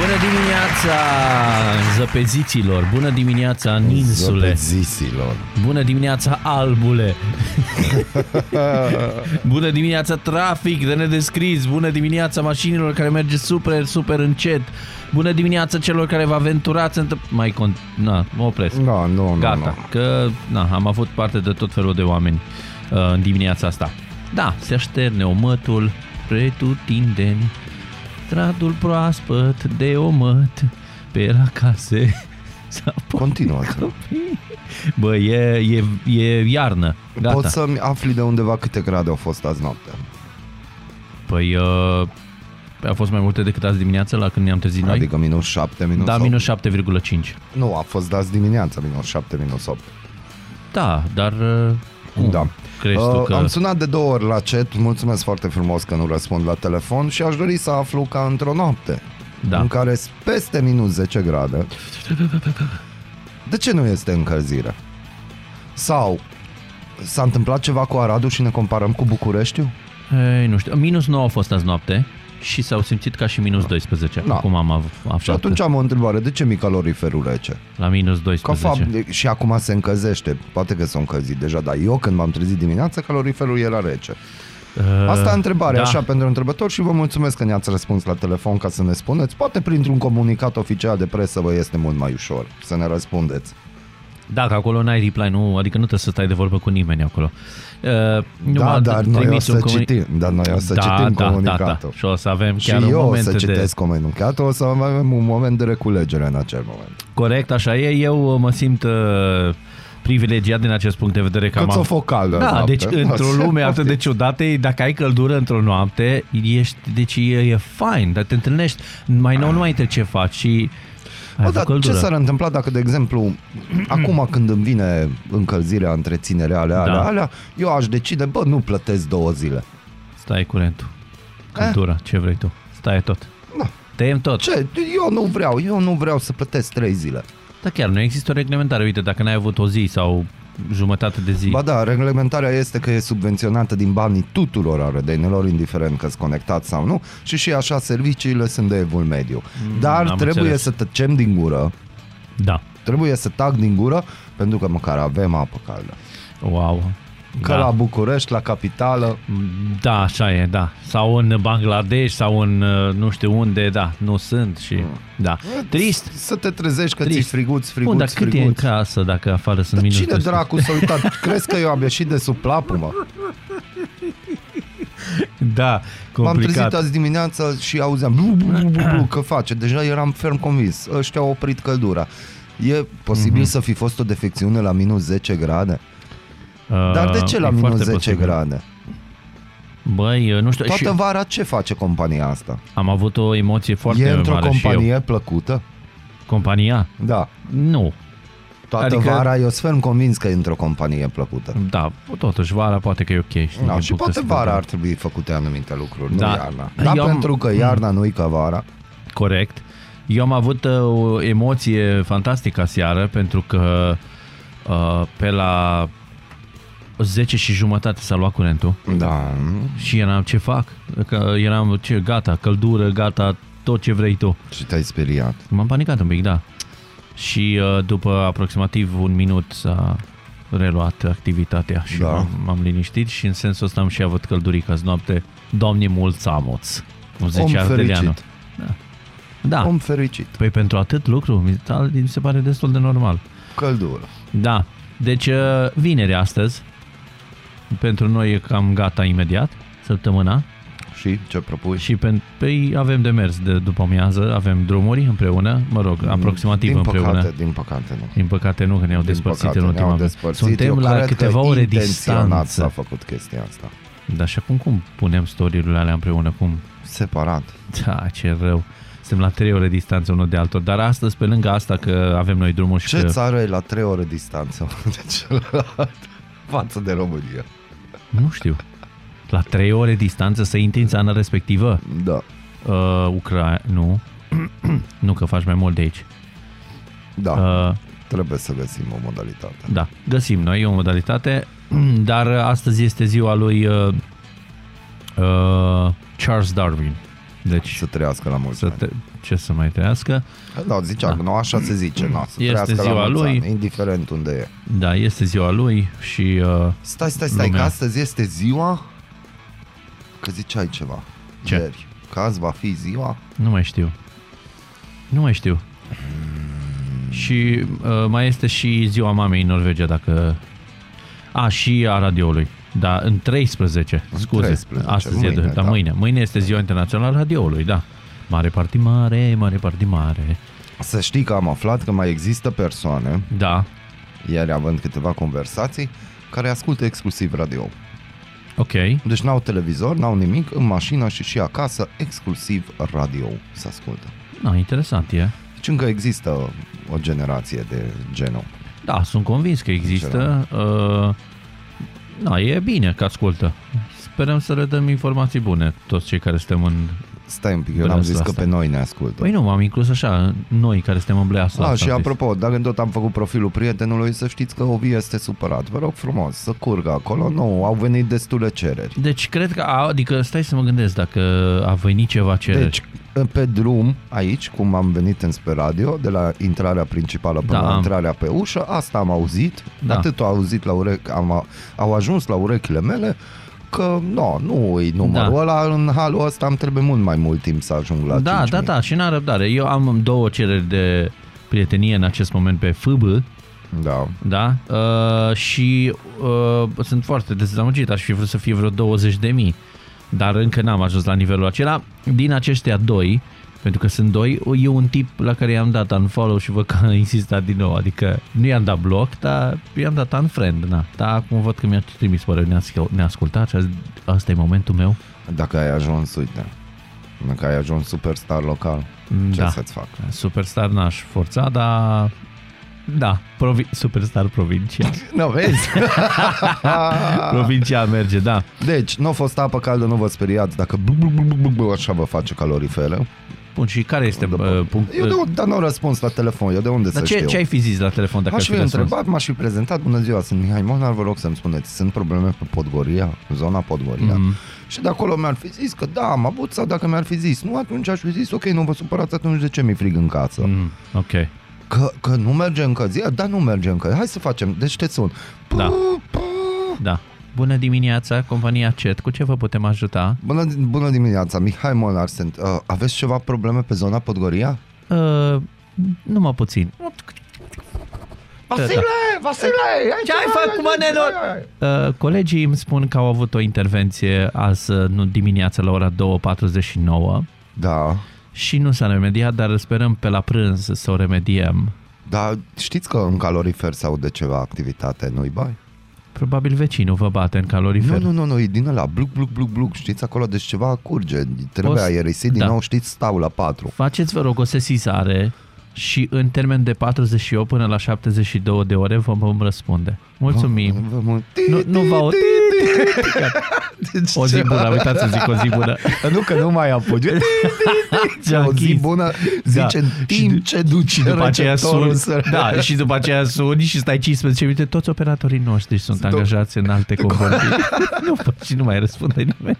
bună dimineața zăpeziților, bună dimineața ninsule, Zăpezisilor. bună dimineața albule, bună dimineața trafic de nedescris, bună dimineața mașinilor care merge super, super încet, bună dimineața celor care vă aventurați într- Mai cont... Na, mă opresc. Nu, nu, nu. Gata, nu. că na, am avut parte de tot felul de oameni uh, în dimineața asta. Da, se așterne omătul pretutindeni, stradul proaspăt de omăt, pe la case s-a Continuă. Bă, e, e, e iarnă, gata. Poți să-mi afli de undeva câte grade au fost azi noapte? Păi, uh, a fost mai multe decât azi dimineață la când ne-am trezit noi? Adică minus 7, minus da, 8? minus 7,5. Nu, a fost de azi dimineața, minus 7, minus 8. Da, dar uh, cum Da. crezi tu Uh, că... Am sunat de două ori la chat, mulțumesc foarte frumos că nu răspund la telefon și aș dori să aflu ca într-o noapte Da. în care sunt peste minus 10 grade, de ce nu este încălzire? Sau s-a întâmplat ceva cu Aradul și ne comparăm cu Bucureștiul? Ei, nu știu, minus 9 a fost azi noapte și s-au simțit ca și minus 12. Da. Acum am av- aflat Și atunci am o întrebare, de ce mi caloriferul rece? la minus Ca 12. fapt, și acum se încălzește, poate că s-a încălzit deja, dar eu când m-am trezit dimineața, caloriferul era rece. Uh, Asta e întrebarea, da. așa, pentru întrebător și vă mulțumesc că ne-ați răspuns la telefon ca să ne spuneți. Poate printr-un comunicat oficial de presă vă este mult mai ușor să ne răspundeți. Da, că acolo n-ai reply, nu, adică nu trebuie să stai de vorbă cu nimeni acolo. Uh, da, m-a dar noi o trimis să un comuni- citim, dar noi o să da, citim da, comunicatul. Da, da. Și o să avem Și chiar un eu o moment să de... citesc comunicatul, o să avem un moment de reculegere în acel moment. Corect, așa e. Eu uh, mă simt uh, privilegiat din acest punct de vedere că Cât am o av- focală. Da, noapte. deci într-o lume atât de ciudată, dacă ai căldură într-o noapte, ești, deci e, e fain, dar te întâlnești, mai nou nu mai te ce faci și ai Bă, avut dar ce căldură. s-ar întâmpla dacă, de exemplu, acum când îmi vine încălzirea, întreținerea alea, alea, Da. alea, eu aș decide, bă, nu plătesc două zile. Stai curentul. Căldura, ce vrei tu? Stai tot. Da. Tăiem tot. Ce? Eu nu vreau, eu nu vreau să plătesc trei zile. Da, chiar nu există o reglementare. Uite, dacă n-ai avut o zi sau jumătate de zi. Ba da, reglementarea este că e subvenționată din banii tuturor arădenilor, indiferent că sunt conectați sau nu, și și așa serviciile sunt de evul mediu. Dar am trebuie înțeles. să tăcem din gură, Da. trebuie să tac din gură, pentru că măcar avem apă caldă. Wow. Că da. la București, la capitală, Da, așa e, da. Sau în Bangladesh sau în uh, nu știu unde, da, nu sunt și da. Trist. să te trezești că Trist. ți friguți, friguți, Bun, dar cât e în friguți. casă dacă afară sunt Dar minus cine 12? dracu s-a uitat? Crezi că eu am ieșit de sub plapumă? Da, M-am complicat. trezit azi dimineața și auzeam blu, blu, blu, blu, blu, că face. Deja eram ferm convins. Ăștia au oprit căldura. E posibil Mhm. să fi fost o defecțiune la minus 10 grade? Uh, Dar de ce la e minus foarte 10 posibil. grade? Băi, uh, nu știu, Toată și vara ce face compania asta? am avut o emoție foarte e într-o mare și eu. companie plăcută? Compania? Da. Nu. Toată Adică- adică... vara eu sunt ferm convins că e într-o companie plăcută. Da, totuși vara poate că e ok. Știi, Da, din și punct poate de vara vedere. ar trebui făcute anumite lucruri, Da. nu iarna. Da, Eu am- pentru că iarna nu-i ca vara. Corect. Eu am avut uh, o emoție fantastică aseară pentru că uh, pe la 10 și jumătate s-a luat curentul Da. și eram ce fac? Că eram ce, gata, căldură, gata, tot ce vrei tu. Și te-ai speriat. M-am panicat un pic, da. Și uh, după aproximativ un minut s-a reluat activitatea și Da. m-am, m-am liniștit și în sensul ăsta am și avut căldurică azi noapte. Doamne, mulți amoți. Cum Om zicea Ardeleanu. fericit. Da. Om fericit. Păi pentru atât lucru, mi se- mi se pare destul de normal. Căldură. Da. Deci uh, vineri astăzi, pentru noi e cam gata imediat, săptămâna, Și ce propui? și pe, pe avem de mers de după amiază, avem drumuri împreună, mă rog, aproximativ din împreună. Păcate, din păcate nu. Din păcate nu, că ne-au Din despărțit păcate, în ultima ne-au vreme. despărțit. Suntem Eu la cred câteva că ore intenționat distanță. s-a făcut chestia asta. Dar și acum cum punem story-urile alea împreună? Cum? Separat. Da, ce rău. Suntem la 3 ore distanță unul de altul. Dar astăzi, pe lângă asta că avem noi drumul și Ce că... țară e la 3 ore distanță de celălalt față de România? Nu știu. La 3 ore distanță să intri în țara respectivă? Da. Uh, Ucraina, nu. nu că faci mai mult de aici. Da, Uh, trebuie să găsim o modalitate. da, găsim noi o modalitate, dar astăzi este ziua lui uh, uh, Charles Darwin. Deci, Să trăiască la mulți să ani. Te, ce să mai trăiască? Da, zicea, Da. nu așa se zice, na, să Este trăiască ziua la mulți lui. ani, indiferent unde e. Da, este ziua lui și uh, Stai, stai, stai, Lumea. că astăzi este ziua? Că ziceai ceva. Ce? Ieri. Că azi va fi ziua? nu mai știu. Nu mai știu. Și uh, mai este și ziua mamei în Norvegia, dacă... A, și a radioului. Da, în 13, În scuze. 13, Astăzi mâine, e, de, da, da. mâine. Mâine este ziua internațională a radioului, da. Mare party mare, mare party mare. Să știi că am aflat că mai există persoane, Da, ieri având câteva conversații, care ascultă exclusiv radio. ok. Deci n-au televizor, n-au nimic, în mașină și și acasă, exclusiv radio se ascultă. Na, interesant e. Deci încă există o generație de genul. Da, sunt convins că există. Uh, na, e bine că ascultă. Sperăm să le dăm informații bune toți cei care suntem în... Stai un pic, eu Vreau n-am zis să că asta. pe noi ne ascultă. Păi nu, m-am inclus așa, noi care suntem în bleasul A, asta, și am zis. apropo, dacă tot am făcut profilul prietenului, să știți că Ovi este supărat. Vă rog frumos să curgă acolo. Nu, au venit destule cereri. Deci cred că, a, adică stai să mă gândesc dacă a venit ceva cereri. Deci, pe drum, aici, cum am venit înspre radio, de la intrarea principală până Da, la am- intrarea pe ușă, asta am auzit, Da. atât au auzit la urechi, am, au ajuns la urechile mele, că no, nu e numărul Da. ăla, în halul ăsta îmi trebuie mult mai mult timp să ajung la da, 5.000. da, da, și n-am răbdare. Eu am două cereri de prietenie în acest moment pe FB, da. da? Uh, și uh, sunt foarte dezamăgit, aș fi vrut să fie vreo 20 de mii, dar încă n-am ajuns la nivelul acela. Din aceștia doi, pentru că sunt doi, e un tip la care i-am dat unfollow și văd că a insistat din nou, adică nu i-am dat bloc, dar i-am dat unfriend, na. Dar acum văd că mi-a trimis părere neasc- neascultat și a zis, asta e momentul meu. Dacă ai ajuns, uite, dacă ai ajuns superstar local, ce da. să-ți fac? Superstar n-aș forța, dar da, provi- superstar provincial. Nu, vezi? provincial merge, da. Deci, nu a fost apă caldă, nu vă speriați dacă blu, blu, blu, blu, blu, așa vă face caloriferă. Bun, și care este După- uh, punct? Eu de unde, dar nu am răspuns la telefon, eu de unde Dar să ce, știu? ce ai fi zis la telefon dacă M-aș ar fi fi răspuns? întrebat, m-aș fi prezentat, bună ziua, sunt Mihai Molnar, vă rog să-mi spuneți, sunt probleme pe Podgoria, zona Podgoria? Mhm. Și de acolo mi-ar fi zis că da, am avut, sau dacă mi-ar fi zis nu, atunci aș fi zis, ok, nu vă supărați, atunci de ce mi frig în casă? Mm, ok. Că, că nu merge încălzirea? Da, nu merge încă. Hai să facem. Deci te sun. Da. Da. Bună dimineața, compania CET. Cu ce vă putem ajuta? Bună, bună dimineața, Mihai Molnar sunt. Uh, aveți ceva probleme pe zona Podgoria? Uh, numai puțin. Vasile! Vasile! ai Ce ai ceva? făcut, mă, nenor? Uh, colegii îmi spun că au avut o intervenție azi uh, nu, dimineața la ora 2.49 Da, și nu s-a remediat, dar sperăm pe la prânz să o remediem. dar știți că în calorifer sau de ceva activitate nu-i bai? Probabil vecinul vă bate în calorifer. Nu, nu, nu, nu, e din ăla, bluc, bluc, bluc, bluc, știți acolo, deci ceva curge, trebuie Poți- aerisit din da. nou, știți, stau la 4. Faceți, vă rog, o sesizare și în termen de 48 până la 72 de ore vă vom răspunde. Mulțumim. Vă mult. Nu, nu vă aud. Deci O zi ceva- bună, am uitat să zic o zi bună. Nu că nu mai apuci. Ce-am o zi închis. bună zice Da. în timp Și- ce duci Și după aceea receptorul suni, să- da, și după aceea suni și stai 15 minute, toți operatorii noștri sunt Sunt angajați în alte companii. nu, și nu mai răspunde nimeni.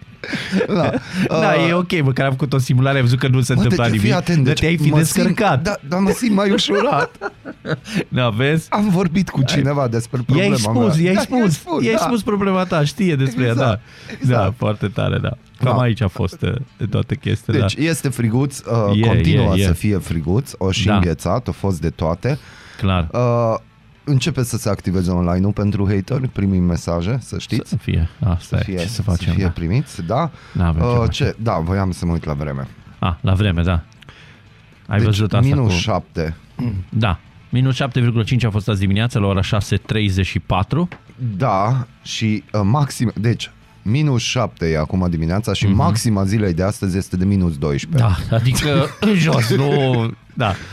Da, Da, Uh, e ok, măcar am făcut o simulare, am văzut că nu se Mă, întâmpla deci, nimic, fii atent, dar deci te-ai fi mă descărcat. Simt, da, dar mă simt mai ușurat. Da, vezi? Am vorbit cu cineva despre problema I-ai spus, mea. i-ai Da, spus, i-ai da. spus problema ta, știe despre ea, Exact, da. Exact. Da, foarte tare, da. Cam Da. aici a fost uh, toată chestia, Deci da. este friguț, uh, E, continuă e, e. să fie friguț, o și Da. înghețat, a fost de toate. Clar. Uh, începe să se activeze online-ul pentru hateri, primim mesaje, să știți. Să fie, asta Să e, fie, ce să facem, să fie da. primiți, da. N-avem ce Uh, face. ce? Da, voiam să mă uit la vreme. A, la vreme, da. Ai deci, văzut asta minus cu... 7. Da. Minus 7,5 a fost azi dimineața la ora 6.34. Da, și uh, maxim, deci minus 7 e acum dimineața și mm-hmm. maxima zilei de astăzi este de minus 12. Da, adică în jos, nu... Da.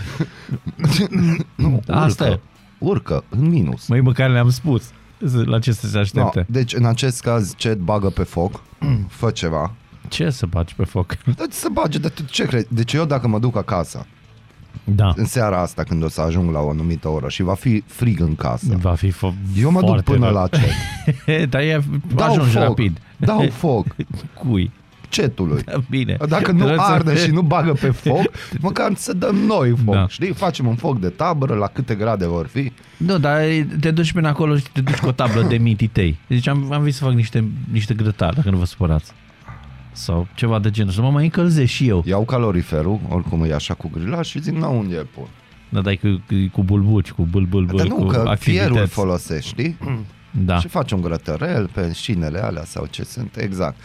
Nu, Asta urcă, e. urcă în minus. Măi, măcar le-am spus la ce să se No, aștepte. deci în acest caz ce bagă pe foc, fă ceva. Ce să faci pe foc? Deci să bage, de ce crezi? Deci eu dacă mă duc acasă Da, în seara asta când o să ajung la o anumită oră și va fi frig în casă, va fi fo- eu mă duc foarte până rău. la cet. Dar e, Dau ajungi foc, rapid. dau foc Cui? cetului. Bine. Dacă nu Trebuie să- arde și nu bagă pe foc, măcar să dăm noi foc, Da. știi? Facem un foc de tabără, la câte grade vor fi. Nu, dar te duci până acolo și te duci cu o tablă de mintii tăi. Deci am, am venit să fac niște, niște grătari, dacă nu vă supărați. Sau ceva de genul. Să mă mai încălzesc și eu. Iau caloriferul, oricum e așa cu grilaj și zic, nu, unde îl pun? Dar dai cu, cu bulbuci, cu bul, bul, bul, Dar nu, cu că activități. fierul folosești, știi? Da. Și faci un grătărel pe șinele alea sau ce sunt, exact.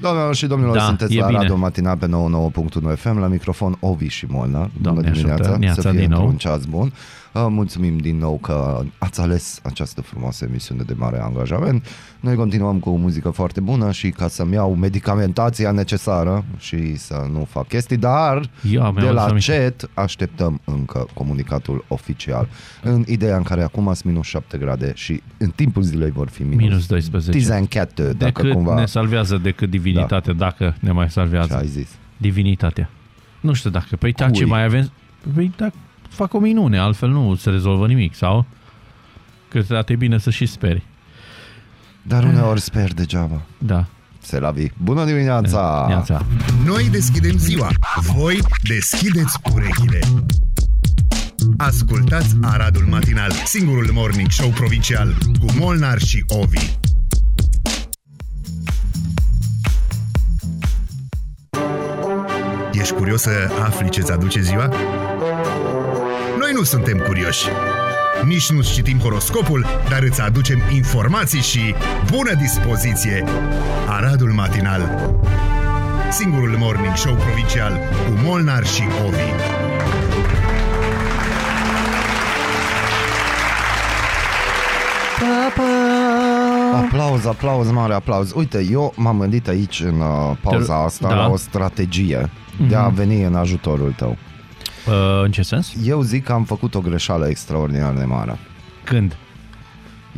Doamnelor și domnilor, Da, sunteți e la bine. Radio Matinal pe 99.1 FM, la microfon Ovi și Molnar. Bună Doamne ajută, dimineața, neața să fie din nou. într-un ceas bun. Uh, Mulțumim din nou că ați ales această frumoasă emisiune de mare angajament. Noi continuăm cu o muzică foarte bună și ca să-mi iau medicamentația necesară și să nu fac chestii, dar Eu am de adus la aminte. CET așteptăm încă comunicatul oficial. În ideea în care acum sunt minus 7 grade și în timpul zilei vor fi minus, Minus 12. Tizenchete, dacă Decât cumva... ne salvează decât divinitatea, dacă ne mai Ce salvează. ai zis? Divinitatea. Nu știu dacă. Păi da, Cui? ce mai avem? Păi da, fac o minune, altfel nu se rezolvă nimic, sau? Câteodată e bine să și speri. Dar uneori sper degeaba. Da. Se la vi. Bună dimineața! Neața. Noi deschidem ziua, voi deschideți urechile. Ascultați Aradul Matinal, singurul morning show provincial cu Molnar și Ovi. Ești curios să afli ce-ți aduce ziua? Noi nu suntem curioși. Nici nu citim horoscopul, dar îți aducem informații și bună dispoziție. Aradul Matinal Singurul morning show provincial cu Molnar și Ovi. Aplauz, aplauz, mare aplauz. Uite, eu m-am gândit aici în uh, pauza Te- asta da. la o strategie de a veni în ajutorul tău. Uh, în ce sens? Eu zic că am făcut o greșeală extraordinar de mare. Când?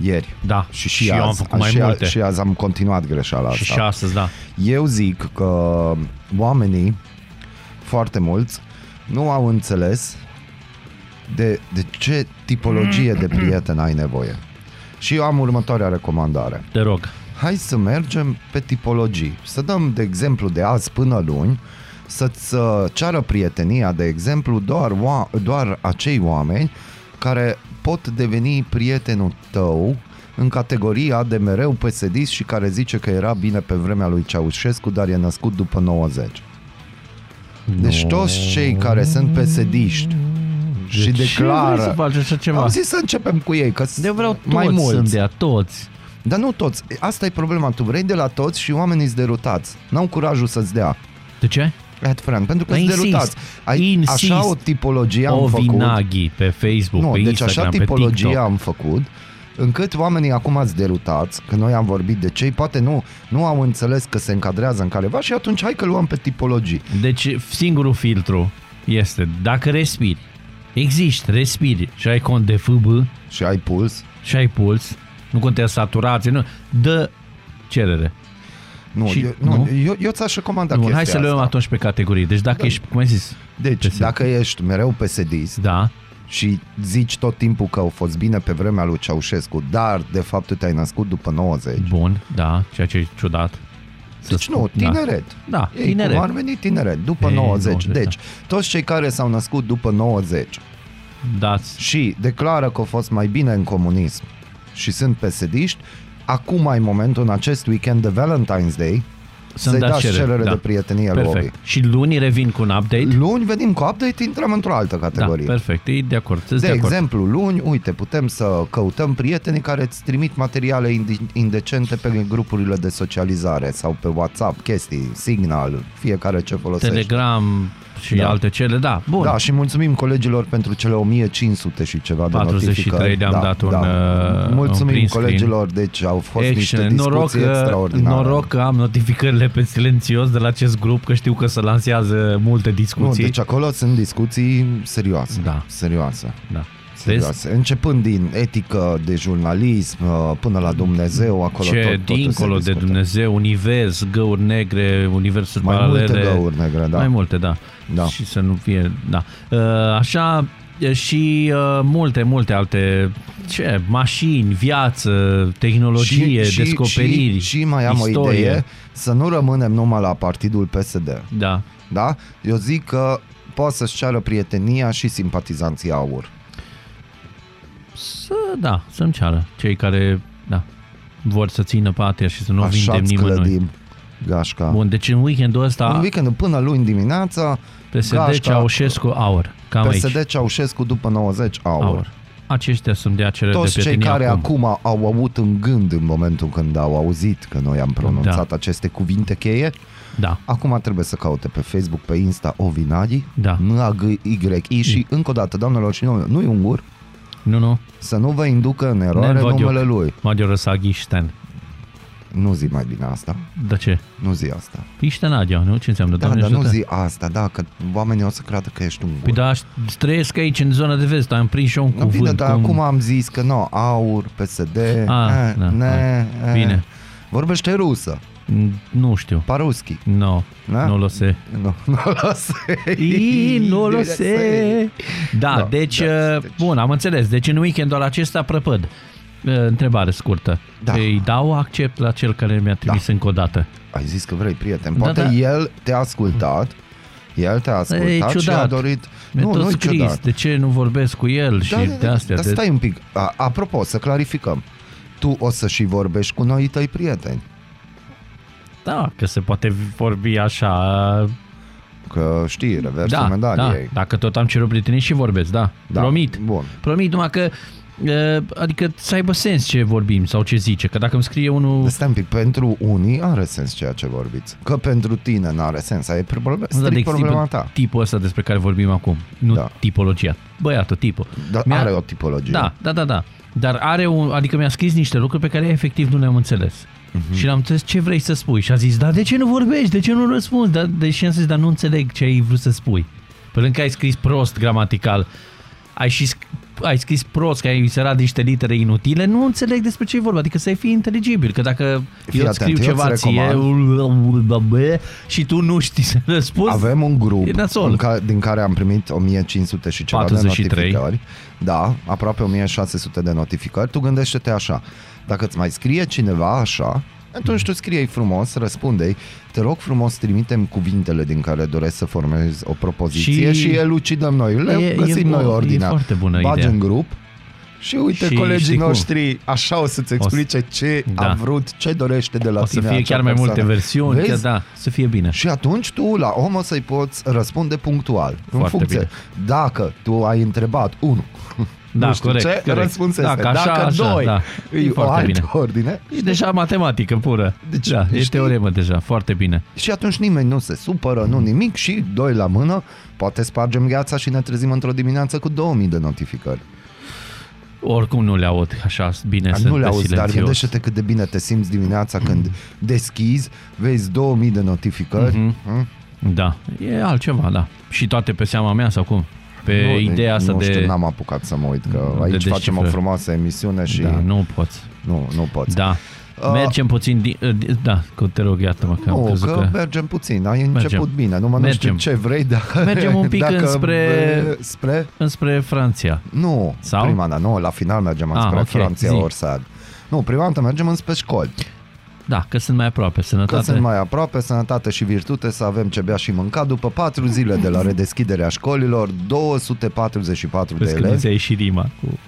Ieri. Da. Și, și eu am azi, făcut mai și, a- multe. și azi am continuat greșeala și, asta. și astăzi, da. Eu zic că oamenii, foarte mulți, nu au înțeles de, de ce tipologie de prieten ai nevoie. Și eu am următoarea recomandare. Te rog. Hai să mergem pe tipologii. Să dăm, de exemplu, de azi până luni, să-ți uh, ceară prietenia, de exemplu, doar, oa- doar acei oameni care pot deveni prietenul tău în categoria de mereu psd și care zice că era bine pe vremea lui Ceaușescu, dar e născut după 90. Deci toți cei care sunt psd și De ce declară... vrei să faci așa ceva? Am zis să începem cu ei, că De vreau toți mai mulți. sunt de a toți. Dar nu toți. Asta e problema. Tu vrei de la toți și oamenii sunt derutați. N-au curajul să-ți dea. De ce? Ad friend, pentru că Dar sunt insist. derutați. Ai, Insist. așa o tipologie am făcut. Ovinaghi pe Facebook, Nu, pe deci Instagram, așa pe tipologie TikTok. am făcut încât oamenii acum ați derutați, că noi am vorbit de cei, poate nu, nu au înțeles că se încadrează în careva și atunci hai că luăm pe tipologii. Deci singurul filtru este dacă respiri, existi, respiri și ai cont de FB Și ai puls. și ai puls, nu contează saturație, nu, dă cerere. Nu, Și- eu, nu, nu? eu, eu ți-aș recomanda Bun, chestia hai să le luăm asta. atunci pe categorii. Deci dacă Da. ești, cum ai zis, Deci, PSD. dacă ești mereu psd da, și zici tot timpul că au fost bine pe vremea lui Ceaușescu, dar de fapt tu te-ai născut după 90, bun, da, ceea ce e ciudat. Să Deci nu, spun- da. tineret. Da, Ei, tineret. cum ar veni tineret, după Ei, 90. 90, Deci, toți cei care s-au născut după 90 Dați. și declară că au fost mai bine în comunism și sunt psd acum ai momentul în acest weekend de Valentine's Day Să-mi să-i dați dați cerere, cerere da. de prietenie lui Ovi. Perfect. Și luni revin cu un update? Luni venim cu update, intrăm într-o altă Da, categorie. perfect, e de acord. Sunt de, de, acord. exemplu, luni, uite, putem să căutăm prietenii care îți trimit materiale indi- indecente pe grupurile de socializare sau pe WhatsApp, chestii, Signal, fiecare ce folosește. Telegram, și Da. alte cele, da. Bun. Da, și mulțumim colegilor pentru cele 1500 și ceva de 43 notificări. de-am da, dat un, da. uh, un Mulțumim print screen. colegilor, deci au fost niște Excellent. discuții Noroc că, extraordinare. noroc că am notificările pe silențios de la acest grup, că știu că se lansează multe Nu, discuții. deci acolo sunt discuții serioase. Da. Serioase. Da. Vezi? serioase. Începând din etică de jurnalism uh, până la Dumnezeu, acolo Ce tot, totul dincolo se de discută. Dumnezeu, univers, găuri negre, universuri Mai paralele. multe găuri negre, da. Mai multe, da. Da. Și să nu fie, da. Uh, Așa e și uh, multe, multe alte ce, mașini, viață, tehnologie, descoperiri, și, și mai am istorie. o idee, să nu rămânem numai la partidul PSD. Da. Da? Eu zic că poate să-și ceară prietenia și simpatizanții aur. Să, da, să-mi ceară cei care, da, vor să țină patria și să nu Așa vindem îți nimănui. clădim, Gașca. Bun, deci în weekendul ăsta În weekend până luni dimineața, PSD, Gașca, Ceaușescu, aur. Cam PSD aici. Ceaușescu după 90 aur. Aur. Aceștia sunt de cerere Toți de cei prietenie care acum. acum au avut în gând în momentul când au auzit că noi am pronunțat Da. aceste cuvinte cheie, Da. acum trebuie să caute pe Facebook, pe Insta Ovinadi, Da. n a g y i și încă o dată, doamnelor și domnilor, nu e ungur, Nu, nu. să nu vă inducă în eroare Ne văd eu. numele lui. Magyar Összag Isten. Nu zi mai bine asta, De ce? nu zi asta. Isten áldja, nu? Ce înseamnă? Da, Doamne dar nu ajută? zi asta, da, că oamenii o să creadă că ești ungur. Păi da, trăiesc aici în zona de vest, am prins și eu un Nu, cuvânt. bine, dar cum- acum am zis că nu, aur, PSD, Ah, eh, da, ne, eh. Bine. Vorbește rusă, Mm, Nu știu. paruski. No, Da? nu lo sé. Nu, nu lo sé. Ii, nu lo sé. Da, Da, deci, da, uh, deci- bun, am înțeles. Deci în weekendul acesta prăpăd. Uh, Întrebare scurtă. Da. Îi dau accept la cel care mi-a trimis încă o dată. Ai zis că vrei prieten. Da, Poate da. el te-a ascultat, el te-a ascultat E și a ciudat. dorit... Mi-a nu, tot nu scris, ciudat. de ce nu vorbesc cu el și Da, de astea. Dar de... stai un pic. A, apropo, să clarificăm. Tu o să și vorbești cu noi tăi prieteni. Da, că se poate vorbi așa. Că știi, reversul Da, da, medaliei. dacă tot am cerut prietenie și vorbesc, da. Da, Promit. bun. Promit, numai că uh, adică să aibă sens ce vorbim sau ce zice, că dacă îmi scrie unul Stai un pic, pentru unii are sens ceea ce vorbiți. Că pentru tine nu are sens, ai problem, Da, strict de problema tipul, ta. tipul ăsta despre care vorbim acum, nu Da. tipologia. Băiatul, tipul. Dar Mi-a- are o tipologie. Da, da, da, da. Dar are un, adică mi-a scris niște lucruri pe care efectiv nu le-am înțeles. Mhm. Și l-am înțeles ce vrei să spui. Și a zis, da, de ce nu vorbești? De ce nu răspunzi? Da, deși am zis, dar nu înțeleg ce ai vrut să spui. Pe lângă că ai scris prost gramatical, ai și sc- ai scris prost, că ai inserat niște litere inutile, nu înțeleg despre ce e vorba. Adică să fii inteligibil, că dacă Fii eu îți scriu atent, eu ceva îți ție și tu nu știi să răspunzi, Avem un grup E nasol. în ca, din care am primit 1500 și ceva 43. de notificări. Da, aproape 1600 de notificări. Tu gândește-te așa. Dacă îți mai scrie cineva așa, atunci tu scrie frumos, răspunde Te rog frumos, trimitem cuvintele din care doresc să formezi o propoziție și, Și- și elucidăm noi. Le E- e găsim bu- noi e ordinea. foarte bună Bagi ideea. în grup și uite, Și colegii știi cum? noștri așa o să-ți explice ce Da. a vrut, ce dorește de la o să tine fie acea chiar mai multe persoană. versiuni, Vezi? chiar da, să fie bine. Și atunci tu la om o să-i poți răspunde punctual. în Foarte funcție. bine. Dacă tu ai întrebat unul, Da, nu știu corect, ce, corect. răspuns Da, este. că așa, Dacă așa, doi, da. e E o foarte altă bine. ordine. E deja matematică pură. Deci, da, e știi? teoremă deja, foarte bine. Și atunci nimeni nu se supără, nu nimic și doi la mână, poate spargem gheața și ne trezim într-o dimineață cu 2000 de notificări. Oricum nu le aud așa bine, Dar sunt nu le pe auzi, dar silențios. gândește-te cât de bine te simți dimineața când deschizi, vezi 2000 de notificări. Mhm. hm? Da, e altceva, da. Și toate pe seama mea sau cum? Pe Nu, ideea asta nu de... știu, n-am apucat să mă uit, că de aici facem o descifrări. frumoasă emisiune și Da, nu poți. nu, nu poți. Da. Uh, Mergem puțin din... uh, di- Da, că te rog, iartă-mă că am Nu, crezut că, că... mergem puțin, ai început Mergem. bine, numai Mergem. nu știu ce vrei, dacă... Mergem un pic dacă, înspre- bă, Spre? Înspre Franția. Nu, Sau? prima dată, nu, la final mergem Ah, înspre ok, Franția, zi. Orsad. Nu, prima dată mergem înspre școli, Da, că sunt mai aproape, că sănătate. sunt mai aproape, sănătate și virtute, să avem ce bea și mânca. După patru zile de la redeschiderea școlilor, 244 de Vezi că nu elevi, ți-ai și rima cu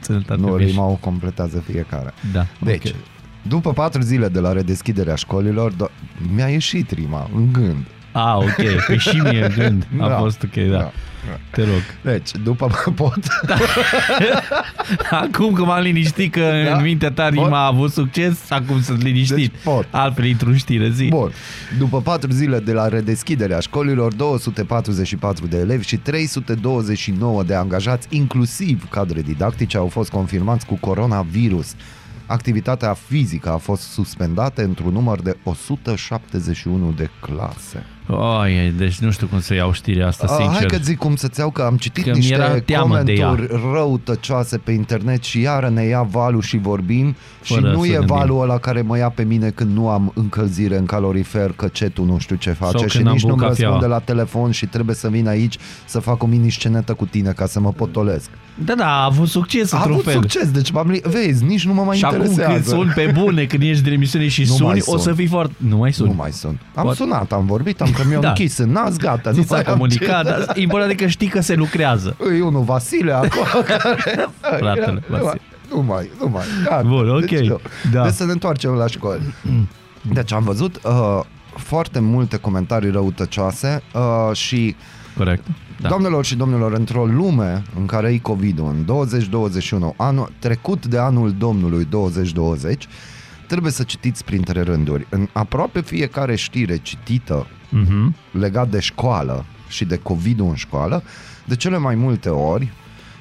sănătate. nu, vești. rima o completează fiecare. Da, Deci, ok. după patru zile de la redeschiderea școlilor, do- mi-a ieșit rima în gând. A, ok, pe și mie în gând a Da. fost ok, da. Da. Te rog. Deci, după pot. Acum că m-am liniștit că Da? în mintea ta Pot? rima a avut succes, acum sunt liniștit. Deci pot. Altfel intru în știre, zi. Bun. După patru zile de la redeschiderea școlilor, 244 de elevi și 329 de angajați, inclusiv cadre didactice, au fost confirmați cu coronavirus. Activitatea fizică a fost suspendată într-un număr de 171 de clase. Oi, deci nu știu cum să iau știrea asta, A, sincer. hai că zic cum să-ți iau, că am citit Că mi era niște teamă de ea. comenturi răutăcioase pe internet și iară ne ia valul și vorbim Fără și nu să e gândim. valul ăla care mă ia pe mine când nu am încălzire în calorifer, că cetul nu știu ce face Sau și când am nici nu-mi băut cafeaua. răspunde la telefon și trebuie să vin aici să fac o mini-scenetă cu tine ca să mă potolesc. Da, da, a avut succes A într-un avut fel. succes, deci m-am li- vezi, nici nu mă mai și acum interesează. când suni pe bune, când ești de emisiune și Nu suni, mai o să sun. fii foarte... Nu mai suni. Nu mai sunt. Am Poate- sunat, am vorbit, am că mi-au Da. închis în nas, gata. Ți nu s-a mai am comunicat, ce- dar important e că știi că se lucrează. E unul Vasile acolo care... Fratele nu mai, Vasile. nu mai, nu mai. Gata. Bun, ok. Deci, nu. Da. deci să ne întoarcem la școli. Deci am văzut uh, foarte multe comentarii răutăcioase uh, și Corect. da. Da. doamnelor și domnilor, într-o lume în care e COVID-ul, în 2021, anul trecut de anul Domnului 2020, trebuie să citiți printre rânduri. În aproape fiecare știre citită Mhm. legat de școală și de covid în școală, de cele mai multe ori,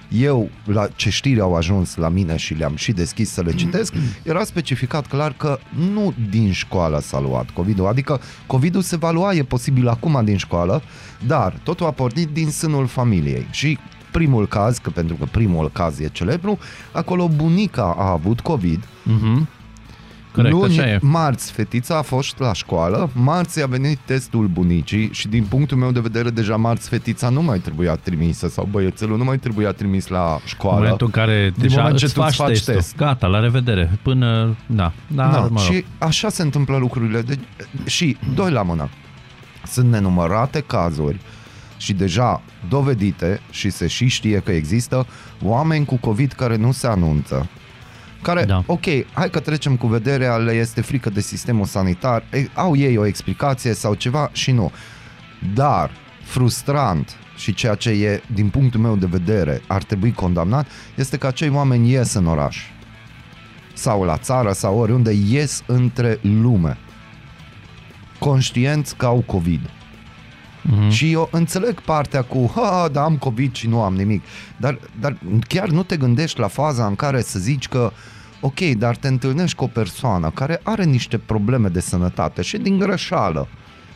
eu, la ce știri au ajuns la mine și le-am și deschis să le citesc, era specificat clar că nu din școală s-a luat COVID-ul, adică COVID-ul se va lua, e posibil acum din școală, dar totul a pornit din sânul familiei și primul caz, că pentru că primul caz e celebru, acolo bunica a avut COVID, Mhm. Corect, Luni, așa e. marți, fetița a fost la școală, marți a venit testul bunicii și din punctul meu de vedere deja marți fetița nu mai trebuia trimisă sau băiețelul nu mai trebuia trimis la În școală. momentul în care deja moment ce îți tu îți faci faci testul. test. Gata, la revedere. Până, da, da, da, mă rog. și așa se întâmplă lucrurile. De- și, doi la mână, sunt nenumărate cazuri și deja dovedite și se și știe că există oameni cu COVID care nu se anunță. Care, da. Da. ok, hai că trecem cu vederea, le este frică de sistemul sanitar, e, au ei o explicație sau ceva și nu. Dar, frustrant și ceea ce e, din punctul meu de vedere, ar trebui condamnat, este că acei oameni ies în oraș sau la țară sau oriunde ies între lume conștienți că au COVID. Mhm. Și eu înțeleg partea cu, ha, da, am COVID și nu am nimic. Dar, dar chiar nu te gândești la faza în care să zici că, ok, dar te întâlnești cu o persoană care are niște probleme de sănătate și din greșeală.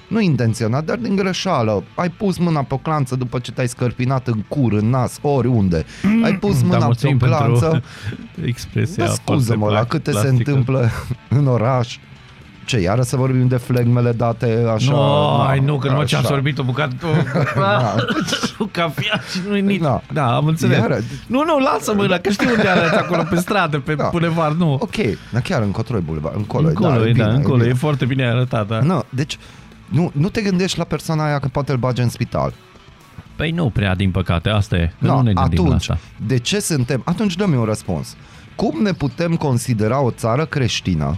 Nu intenționat, dar din greșeală. Ai pus mâna pe o clanță după ce te-ai scărpinat în cur, în nas, oriunde. Ai pus mâna da, pe o mulțumim pentru clanță. expresia Da, scuză-mă, foarte la câte se plastică. întâmplă în oraș. Ce, iară să vorbim de flegmele date așa? Nu, Na, ai, nu, că numai ce am așa. sorbit o bucată Da. cu cafea și nu nici. Da. Da, am înțeles. Iară- Nu, nu, lasă mâna, că știu unde arăți acolo pe stradă, pe Da. bulevard, nu. Ok, dar chiar încotro e bulevard, încolo, Încolo, da, e, da, bine, încolo, bine. e foarte bine arătat, da. Nu, deci nu, nu te gândești la persoana aia că poate îl bage în spital. Păi nu prea, din păcate, asta e. Că No, nu ne gândim atunci, la asta. de ce suntem... Atunci dă-mi un răspuns. Cum ne putem considera o țară creștină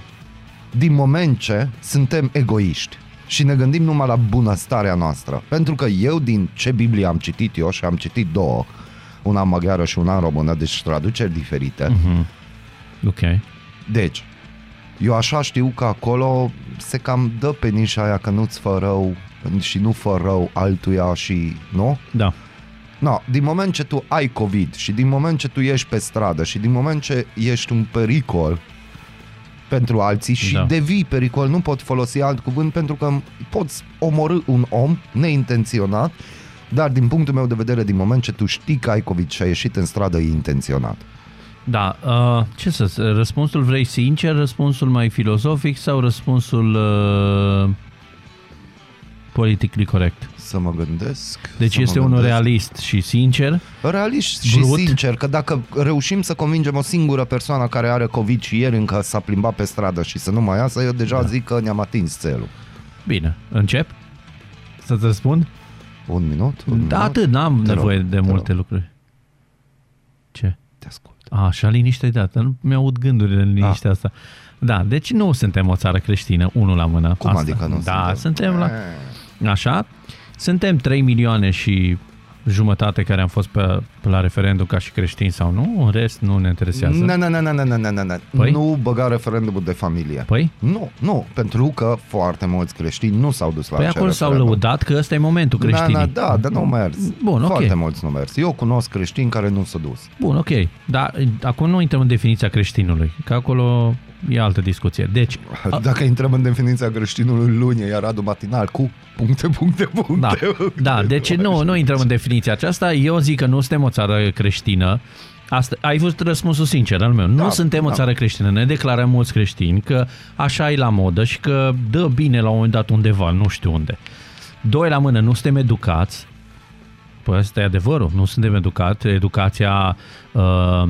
din moment ce suntem egoiști și ne gândim numai la bunăstarea noastră? Pentru că eu, din ce Biblie am citit eu și am citit două, una în maghiară și una în română, deci traduceri diferite, Mhm. Ok. Deci, eu așa știu că acolo se cam dă pe nișa aia că nu-ți fă rău și nu fă rău altuia și, nu? Da. No, din moment ce tu ai COVID și din moment ce tu ești pe stradă și din moment ce ești un pericol pentru alții și Da. devii pericol, nu pot folosi alt cuvânt pentru că poți omorâ un om neintenționat, dar din punctul meu de vedere, din moment ce tu știi că ai COVID și ai ieșit în stradă, e intenționat. Da, uh, ce să răspunsul vrei sincer, răspunsul mai filozofic sau răspunsul uh, politically corect? Să mă gândesc. Deci să este mă unul gândesc. realist și sincer. Realist și Brut. sincer că dacă reușim să convingem o singură persoană care are COVID și ieri încă s-a plimbat pe stradă și să nu mai iasă, eu deja da. zic că ne-am atins țelul. Bine, încep? Să-ți răspund? Un minut? Un Da, minut? atât, n-am Te nevoie rog, de te multe rog. lucruri. Ce? Te ascult. A, așa liniște de dată, nu mi-aud gândurile în liniștea Ah. asta. Da, deci nu suntem o țară creștină, unul la mână. Cum asta. adică nu Da, suntem? suntem la... Eh, Așa, suntem 3 milioane și jumătate care am fost pe, pe la referendum ca și creștini sau nu, în rest nu ne interesează. Nu, nu, nu, nu, nu, nu, nu, nu. Păi? Nu băga referendumul de familie. Păi? Nu, nu, pentru că foarte mulți creștini nu s-au dus la Păi acel acolo s-au referendum. lăudat că ăsta e momentul creștinii. Da, da, da, dar nu mers. Bun, ok. Foarte mulți nu mers. Eu cunosc creștini care nu s-au dus. Bun, ok. Dar acum nu intrăm în definiția creștinului, că acolo e altă discuție. Deci, Dacă intrăm în definiția creștinului luni, iar Radu matinal cu puncte, puncte, puncte. da, puncte, da deci nu, nu intrăm în definiția aceasta. Eu zic că nu suntem o țară creștină. Asta, ai văzut răspunsul sincer al meu. Nu Da, suntem o da. țară creștină. Ne declarăm mulți creștini că așa e la modă și că dă bine la un moment dat undeva, nu știu unde. Doi la mână, nu suntem educați. Păi asta e adevărul. Nu suntem educați. Educația uh,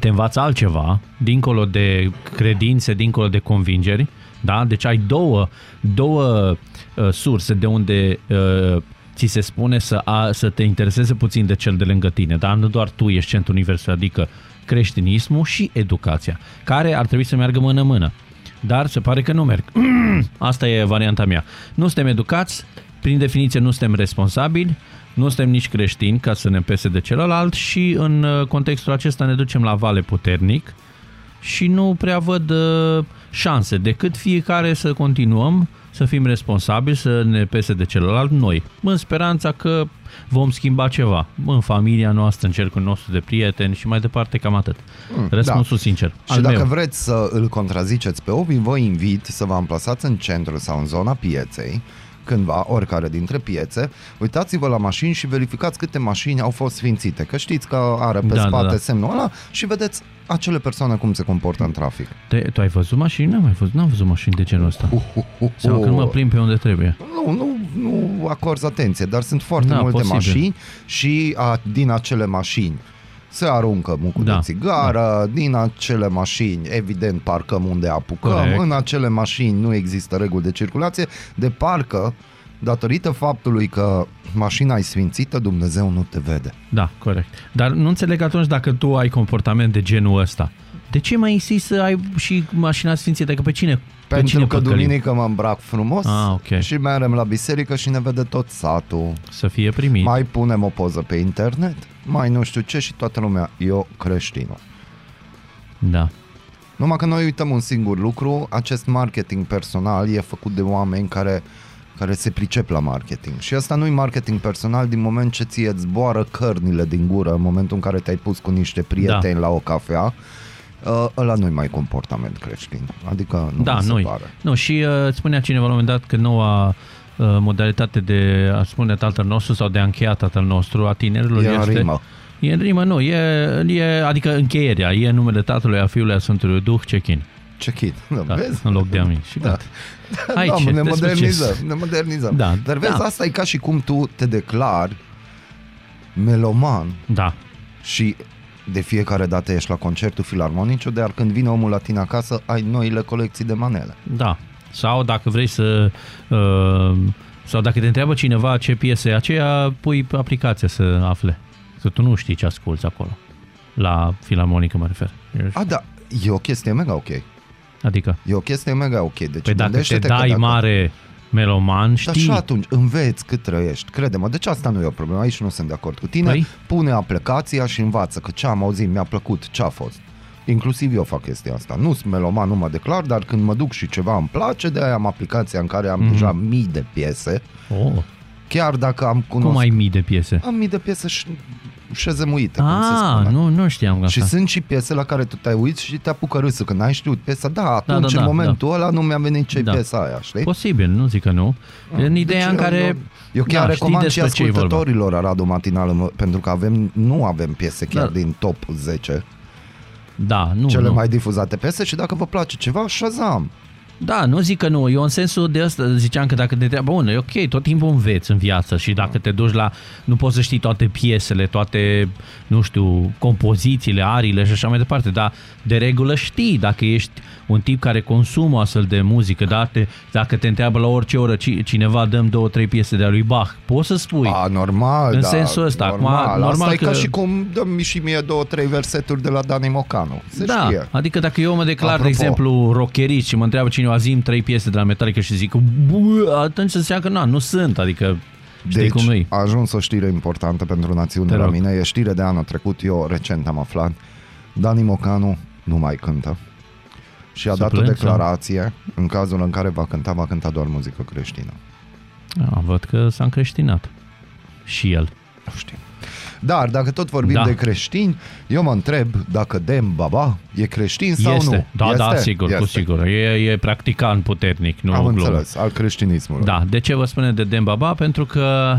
te învață altceva, dincolo de credințe, dincolo de convingeri. Da? Deci ai două, două uh, surse de unde uh, ți se spune să, a, să te intereseze puțin de cel de lângă tine. Dar nu doar tu ești centru universal, adică creștinismul și educația, care ar trebui să meargă mână-mână. Dar se pare că nu merg. Asta e varianta mea. Nu suntem educați, prin definiție nu suntem responsabili, nu suntem nici creștini ca să ne pese de celălalt și în uh, contextul acesta ne ducem la vale puternic și nu prea văd uh, șanse decât fiecare să continuăm să fim responsabili, să ne pese de celălalt noi, în speranța că vom schimba ceva în familia noastră, în cercul nostru de prieteni și mai departe cam atât. Mm, Răspunsul sincer. Și al dacă meu. vreți să îl contraziceți pe Ovi, vă invit să vă amplasați în centru sau în zona pieței, cândva, oricare dintre piețe, uitați-vă la mașini și verificați câte mașini au fost sfințite, că știți că are pe Da, da, spate da. semnul ăla și vedeți acele persoane cum se comportă în trafic. Te, tu ai văzut mașini? N-am mai văzut, n-am văzut mașini de genul ăsta. Sau când mă plimb pe unde trebuie. Nu, nu, nu acorzi atenție, dar sunt foarte Da, multe posibil. mașini și a, din acele mașini se aruncă mucul Da, de țigară, din acele mașini, evident, parcăm unde apucăm, Corect. în acele mașini nu există reguli de circulație, de parcă, datorită faptului că mașina e sfințită, Dumnezeu nu te vede. Da, corect. Dar nu înțeleg atunci dacă tu ai comportament de genul ăsta. De ce mai insisti să ai și mașina sfințită? Că pe cine? Pe Pentru cine că păcălim? duminică mă îmbrac frumos Ah, ok. și mergem la biserică și ne vede tot satul. Să fie primit. Mai punem o poză pe internet, mai nu știu ce și toată lumea, eu creștinul. Da. Numai că noi uităm un singur lucru, acest marketing personal e făcut de oameni care, care se pricep la marketing. Și asta nu e marketing personal din moment ce ție îți zboară cărnile din gură în momentul în care te-ai pus cu niște prieteni da. la o cafea. Uh, ăla nu-i mai comportament creștin. Adică nu da, mi se noi. pare. Nu, și uh, îți spunea cineva la un moment dat că noua uh, modalitate de a spune tatăl nostru sau de a încheia tatăl nostru a tinerilor E în este... rimă. E în rimă, nu. E, e, adică încheierea. E în numele Tatălui, a Fiului, a Sfântului Duh, check-in. Check-it. Da, Da, vezi? în loc de amin. Și Da. gata. Aici, da, ne despre modernizăm, ce- ne modernizăm. Da, Dar vezi, da. asta e ca și cum tu te declari meloman Da, și de fiecare dată ești la concertul filarmonic, dar când vine omul la tine acasă, ai noile colecții de manele. da. Sau dacă vrei să... Uh, sau dacă te întreabă cineva ce piesă e aceea, pui pe aplicația să afle. Să tu nu știi ce asculți acolo. La filarmonică mă refer. A, da, e o chestie mega ok. Adică, E o chestie mega ok. Deci păi dacă te gândește-te dai că dacă... mare meloman, Dar știi... și atunci, înveți cât trăiești. Crede-mă, deci asta nu e o problemă. Aici nu sunt de acord cu tine. Păi? Pune aplicația și învață că ce am auzit mi-a plăcut, ce a fost. Inclusiv eu fac chestia asta. Nu sunt meloman, nu mă declar, dar când mă duc și ceva îmi place, de aia am aplicația în care am Mhm. deja mii de piese. Oh, Chiar dacă am cunoscut... cum ai mii de piese? Am mii de piese și șezemuite, cum se Ah, spune. nu, nu știam Și asta. sunt și piese la care tu te-ai uit și te apucă râsul când ai știut piesa. Da, atunci da, în da, momentul ăla nu mi-a venit ce Da. piesa aia, știi? Posibil, nu zic că nu. în ideea Deci în care... Eu, eu chiar da, știi recomand și despre ce e vorba. ascultătorilor a Radu Matinal, mă, pentru că avem, nu avem piese chiar Da. din top 10, Da, nu, cele nu. mai difuzate piese și dacă vă place ceva, Shazam. Da, nu zic că nu. Eu în sensul de asta ziceam că dacă te întreabă, bun, e ok, tot timpul înveți în viață și dacă te duci la, nu poți să știi toate piesele, toate, nu știu, compozițiile, ariile și așa mai departe, dar de regulă știi dacă ești un tip care consumă astfel de muzică, da? te, dacă te întreabă la orice oră ci- cineva dăm două, trei piese de a lui Bach, poți să spui. A, normal, În da, sensul ăsta, acum, Normal. normal Asta e că- ca și cum dăm și mie două, trei verseturi de la Dani Mocanu. Se da, știe. adică dacă eu mă declar, Apropo. de exemplu, rockerist și mă întreabă cineva, zim trei piese de la Metallica și zic, "Bă", atunci înseamnă că na, nu sunt, adică Știi Deci cum e? a ajuns o știre importantă pentru națiune Te la rog. mine. E știre de anul trecut, eu recent am aflat. Dani Mocanu nu mai cântă. Și a Să dat o plâng, declarație, în cazul în care va cânta, va cânta doar muzică creștină. Ah, văd că s-a încreștinat. Și el. Nu știu. Dar dacă tot vorbim Da. de creștini, eu mă întreb dacă Dem Baba e creștin sau este. nu. Da, este? da, sigur, este. cu sigur. E, e practicant puternic, nu Am glumă. înțeles, al creștinismului. Da, de ce vă spune de Dembaba? Pentru că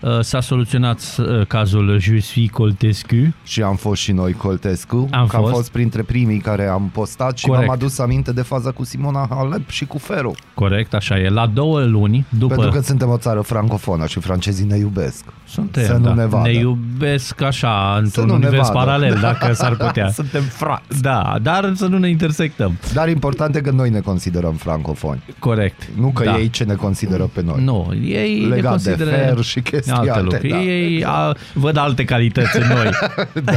uh, s-a soluționat uh, cazul Je suis Coltescu. Și am fost și noi Coltescu, Am că am fost. fost printre primii care am postat și Corect. m-am adus aminte de faza cu Simona Halep și cu Feru. Corect, așa e. La două luni după... Pentru că suntem o țară francofonă și francezii ne iubesc. Suntem, să nu da. ne vadă. ne iubesc așa, într-un nu ne univers vadă. paralel, dacă s-ar putea. Suntem frați. Da, dar să nu ne intersectăm. Dar important e că noi ne considerăm francofoni. Corect. Nu că da. ei ce ne consideră pe noi. Nu, ei ne Legat de consideră fer și chestii alte alte, lucruri. da. Ei a, văd alte calități în noi. da.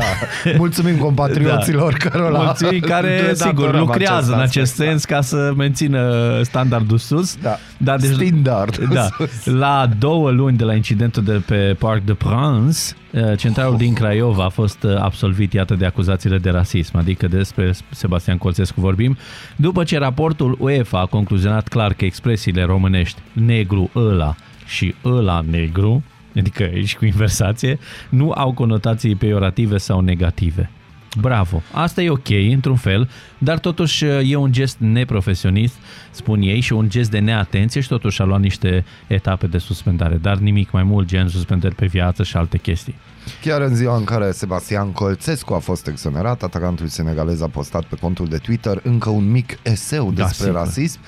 Mulțumim compatrioților da. cărora Mulțumim care, le sigur, datorăm lucrează acest în acest aspect. sens ca să mențină standardul sus. Da. Da, deci, Standard. da, Sus. la două luni de la incidentul de pe Parc de Prince, eh, centralul din Craiova a fost eh, absolvit, iată, de acuzațiile de rasism, adică despre Sebastian Colțescu vorbim, după ce raportul UEFA a concluzionat clar că expresiile românești negru ăla și ăla negru, adică aici cu inversație, nu au conotații peiorative sau negative. Bravo. Asta e ok, într-un fel, dar totuși e un gest neprofesionist, spun ei, și un gest de neatenție și totuși a luat niște etape de suspendare, dar nimic mai mult, gen suspendări pe viață și alte chestii. Chiar în ziua în care Sebastian Colțescu a fost exonerat, atacantul senegalez a postat pe contul de Twitter încă un mic eseu Da, despre sigur. rasism.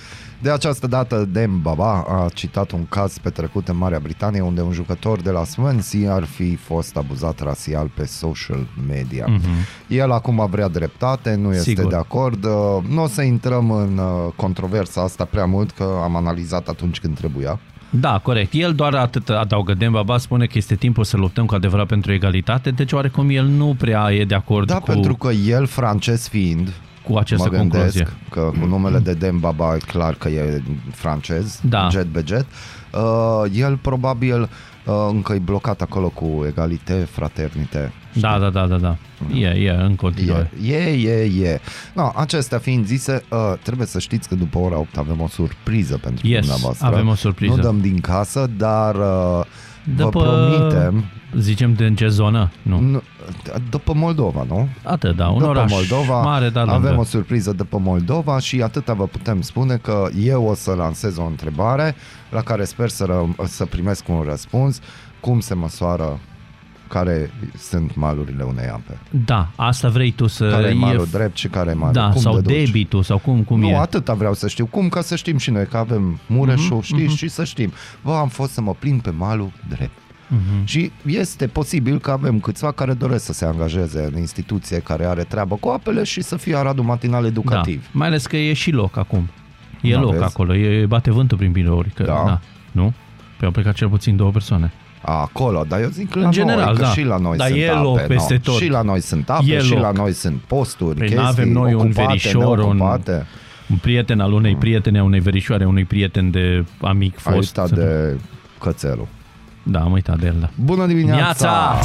De această dată, Dem Baba a citat un caz petrecut în Marea Britanie unde un jucător de la Swansea ar fi fost abuzat rasial pe social media. Mm-hmm. El acum vrea dreptate, nu este Sigur. de acord. Uh, Nu o să intrăm în uh, controversa asta prea mult, că am analizat atunci când trebuia. Da, corect. El doar atât adaugă. Dembaba spune că este timpul să luptăm cu adevărat pentru egalitate, deci oarecum el nu prea e de acord Da, cu, pentru că el, francez fiind, cu această mă gândesc concluzie. că cu numele de Dembaba e clar că e francez, Da. jet beget. Uh, el probabil uh, încă e blocat acolo cu egalite, fraternite. Da, da, da, da, da. E, e, în continuare. E, e, e, e. No, acestea fiind zise, uh, trebuie să știți că după ora 8 avem o surpriză pentru Yes, dumneavoastră. avem o surpriză. Nu dăm din casă, dar uh, vă După, promitem... zicem, de în ce zonă? Nu. Nu, după Moldova, nu? Atât, da. Un după oraș Moldova mare, dar avem lângă. o surpriză după Moldova și atâta vă putem spune că eu o să lansez o întrebare la care sper să, ră- să primesc un răspuns. Cum se măsoară care sunt malurile unei ape? Da, asta vrei tu să... Care e malul f- drept și care e malul? Da, cum sau deduci? debitul, sau cum, cum nu, e. atâta vreau să știu. Cum? Ca să știm și noi că avem Mureșul, Mhm, știți, și să știm. Bă, am fost să mă plimb pe malul drept. Mhm. Și este posibil că avem câțiva care doresc să se angajeze în instituție care are treabă cu apele și să fie Aradul Matinal Educativ. Da. Mai ales că e și loc acum. E Da, loc vezi? acolo, e bate vântul prin birouri. Că, Da. da. Nu? Păi au plecat cel puțin două persoane. Acolo, dar eu zic la În general, noi, că da. și la noi Dar sunt e ape. loc peste no. tot. Și la noi sunt ape, E și loc. la noi sunt posturi, Păi chestii n-avem noi un ocupate, verișor, un- neocupate. Un prieten al unei prietene, a unei verișoare, a unui prieten de amic Ai fost. uitat de cățelul. Da, am uitat de el, da. Bună dimineața! Neața!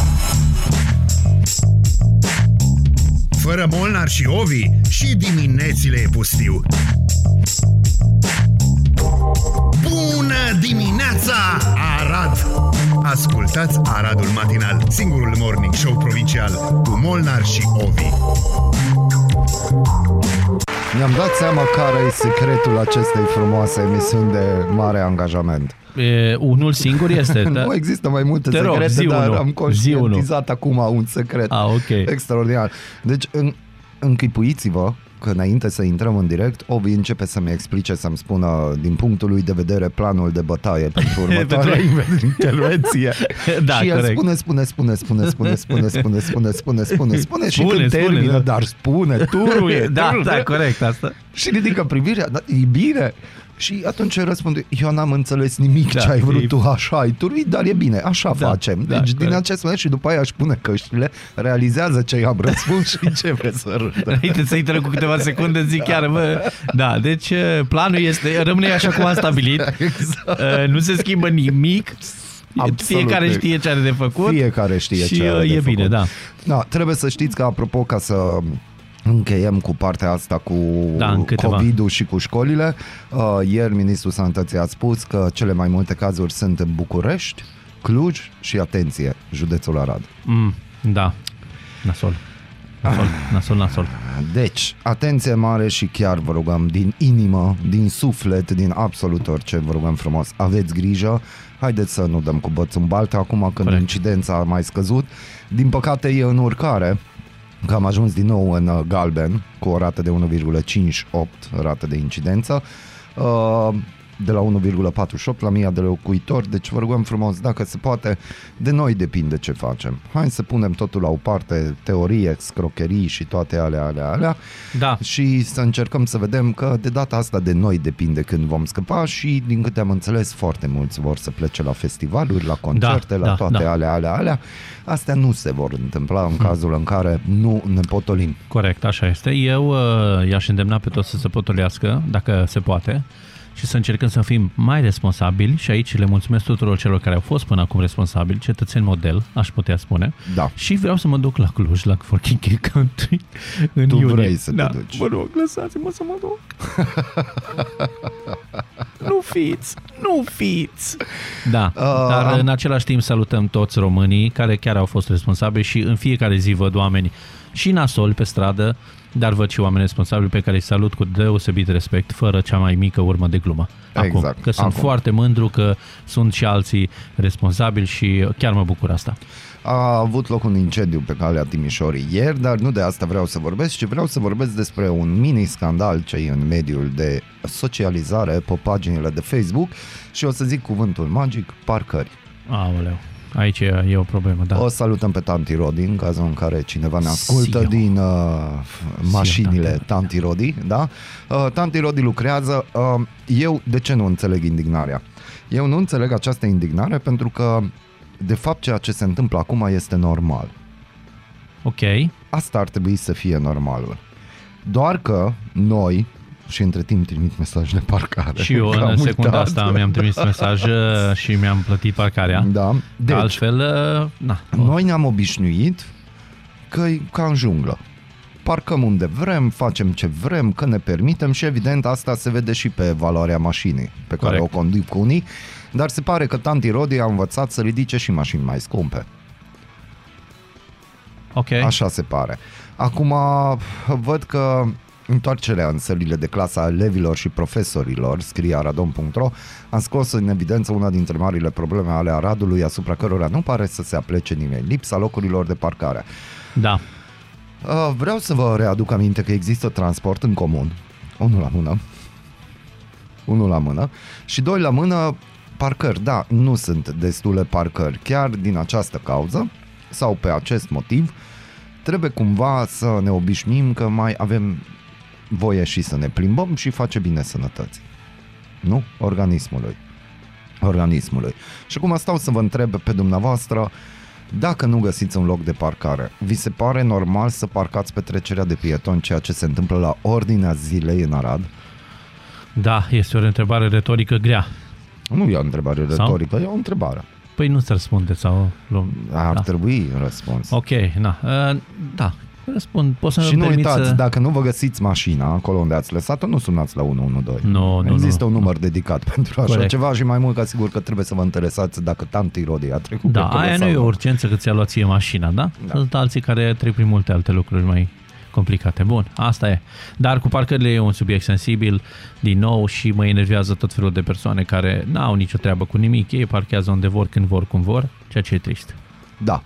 Fără Molnar și Ovi și diminețile e pustiu. Bună dimineața, Arad! Ascultați Aradul Matinal, singurul morning show provincial cu Molnar și Ovi. Mi-am dat seama care e secretul acestei frumoase emisiuni de mare angajament. E, unul singur este, da? Nu există mai multe Te rog, secrete, zi dar unul. am Zi conștientizat acum un secret Ah, ok. extraordinar. Deci, în, închipuiți-vă că înainte să intrăm în direct, Ovi începe să-mi explice, să-mi spună din punctul lui de vedere planul de bătaie pentru următoarea intervenție. Da, și el corect. spune, spune, spune, spune, spune, spune, spune, spune, spune, spune, spune și Spune, când spune, termină, da. dar spune, turul e, Da, turul da, e. corect asta. Și ridică privirea, da, e bine. Și atunci eu răspund, eu n-am înțeles nimic Da, ce ai vrut e- tu, așa ai turuit, dar e bine, așa Da, facem. da, Deci din corect. acest moment și după aia își pune căștile, realizează ce i-am răspuns și începe să râdă. Înainte să intre cu câteva secunde, zic chiar, bă, da, deci uh, planul este, rămâne așa cum am stabilit, Exact. Uh, nu se schimbă nimic, Absolut. Fiecare știe ce are de făcut. Fiecare știe și ce are uh, de e făcut. bine, da. Da, trebuie să știți că, apropo, ca să încheiem cu partea asta cu Da, în câteva. COVID-ul și cu școlile. Uh, ieri Ministrul Sănătății a spus că cele mai multe cazuri sunt în București, Cluj și, atenție, județul Arad. Mm, da. Nasol. Nasol, nasol, nasol. Deci, atenție mare și chiar vă rugăm din inimă, din suflet, din absolut orice, vă rugăm frumos, aveți grijă, haideți să nu dăm cu bățul în baltă acum când Corect. incidența a mai scăzut. Din păcate e în urcare, că am ajuns din nou în uh, galben cu o rată de 1,58 rată de incidență. Uh, de la 1,48 la 1000 de locuitori, deci vă rugăm frumos, dacă se poate, de noi depinde ce facem. Hai să punem totul la o parte, teorie, scrocherii și toate alea, alea, alea, Da, și să încercăm să vedem că de data asta de noi depinde când vom scăpa și din câte am înțeles foarte mulți vor să plece la festivaluri, la concerte, Da, la da, toate da. alea, alea, alea. Astea nu se vor întâmpla în cazul în care nu ne potolim. corect, așa este. Eu uh, i-aș îndemna pe toți să se potolească, dacă se poate, și să încercăm să fim mai responsabili și aici le mulțumesc tuturor celor care au fost până acum responsabili, cetățeni model, aș putea spune. Da. Și vreau să mă duc la Cluj, la Forking Kill Country în Tu iunie. vrei să te da. duci. Mă rog, lăsați-mă să mă duc. nu fiți, nu fiți. Da, Uh, dar am- în același timp salutăm toți românii care chiar au fost responsabili și în fiecare zi văd oameni și nasoli pe stradă, dar văd și oameni responsabili pe care îi salut cu deosebit respect, fără cea mai mică urmă de glumă. Acum, Exact. că sunt Acum. foarte mândru că sunt și alții responsabili și chiar mă bucur asta. A avut loc un incendiu pe calea Timișorii ieri, dar nu de asta vreau să vorbesc, ci vreau să vorbesc despre un mini-scandal ce e în mediul de socializare pe paginile de Facebook și o să zic cuvântul magic, parcări. Aoleu, aici e, e o problemă, da. O salutăm pe Tanti Rodi în cazul în care cineva ne ascultă Sio. din uh, mașinile Tanti. Tanti Rodi, da? Uh, Tanti Rodi lucrează. Uh, eu de ce nu înțeleg indignarea? Eu nu înțeleg această indignare pentru că de fapt ceea ce se întâmplă acum este normal. Ok, Asta ar trebui să fie normalul. Doar că noi, și între timp trimit mesaj de parcare. și eu că am în secunda uitat. asta mi-am trimis mesaj uh, și mi-am plătit parcarea. Da. Deci, Deci, altfel, uh, na. Noi ne-am obișnuit că e ca în junglă. Parcăm unde vrem, facem ce vrem, că ne permitem și evident asta se vede și pe valoarea mașinii pe care Corect. o conduc unii, dar se pare că tanti Rodi a învățat să ridice și mașini mai scumpe. Ok, Așa se pare. Acum văd că întoarcerea în sălile de clasa a elevilor și profesorilor, scrie aradon.ro, a scos în evidență una dintre marile probleme ale Aradului, asupra cărora nu pare să se aplece nimeni, lipsa locurilor de parcare. da. Uh, Vreau să vă readuc aminte că există transport în comun, unul la mână, unul la mână și doi la mână parcări. Da, nu sunt destule parcări. Chiar din această cauză sau pe acest motiv trebuie cumva să ne obișnuim că mai avem voie și să ne plimbăm și face bine sănătății. Nu? Organismului. Organismului. Și acum stau să vă întreb pe dumneavoastră dacă nu găsiți un loc de parcare, vi se pare normal să parcați pe trecerea de pieton, ceea ce se întâmplă la ordinea zilei în Arad? Da, este o întrebare retorică grea. Nu e o întrebare Sau? retorică, e o întrebare. Păi nu-ți răspunde sau... luăm- Ar da. trebui răspuns. Ok, na. Uh, da, răspund. Poți să Și nu permiți uitați, să... dacă nu vă găsiți mașina acolo unde ați lăsat-o, nu sunați la 112. Nu, nu, Există nu. un număr dedicat pentru așa Corect. ceva și mai mult ca sigur că trebuie să vă interesați dacă tanti Rodi a trecut Da, pe acolo aia nu sau e o urgență că ți-a luat ție mașina, da? Da. Sunt alții care trec prin multe alte lucruri mai complicate. Bun, asta e. Dar cu parcările e un subiect sensibil, din nou, și mă enervează tot felul de persoane care n-au nicio treabă cu nimic. Ei parchează unde vor, când vor, cum vor, ceea ce e trist. Da.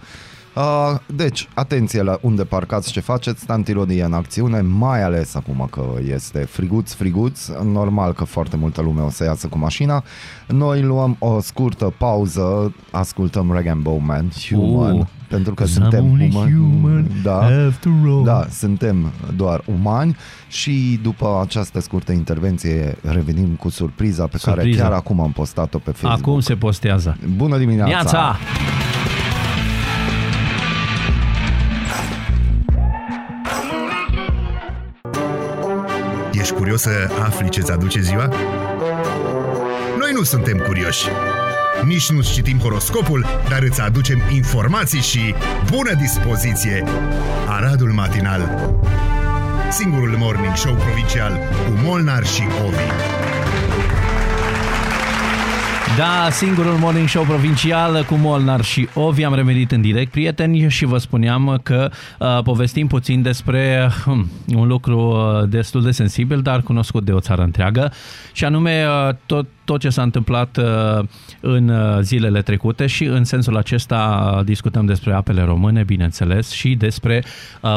Uh, deci, atenție la unde parcați, ce faceți, Tantirodi e în acțiune, mai ales acum că este friguț, friguț, normal că foarte multă lume o să iasă cu mașina. Noi luăm o scurtă pauză, ascultăm Rag and Bowman, Human, Uh, pentru că 'cause I'm suntem only umani. human da. after all. Da, suntem doar umani și după această scurtă intervenție revenim cu surpriza pe care Surpriza. chiar acum am postat-o pe Facebook. Acum se postează. Bună dimineața! Neața! Ești curios să afli ce-ți aduce ziua? Noi nu suntem curioși. Nici nu citim horoscopul, dar îți aducem informații și bună dispoziție! Aradul Matinal Singurul morning show provincial cu Molnar și Ovi. Da, singurul morning show provincial cu Molnar și Ovi. Am revenit în direct, prieteni, și vă spuneam că uh, povestim puțin despre um, un lucru uh, destul de sensibil, dar cunoscut de o țară întreagă, și anume uh, tot tot ce s-a întâmplat uh, în uh, zilele trecute și în sensul acesta uh, discutăm despre apele române, bineînțeles, și despre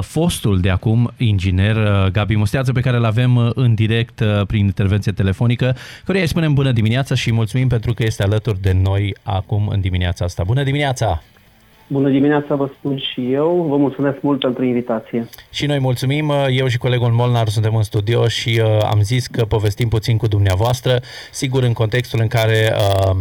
fostul de acum inginer Gabi Musteață, pe care îl avem în direct prin intervenție telefonică, căruia îi spunem bună dimineața și mulțumim pentru că este alături de noi acum în dimineața asta. Bună dimineața! Bună dimineața, vă spun și eu. Vă mulțumesc mult pentru invitație. Și noi mulțumim. Eu și colegul Molnar suntem în studio și uh, am zis că povestim puțin cu dumneavoastră, sigur în contextul în care uh,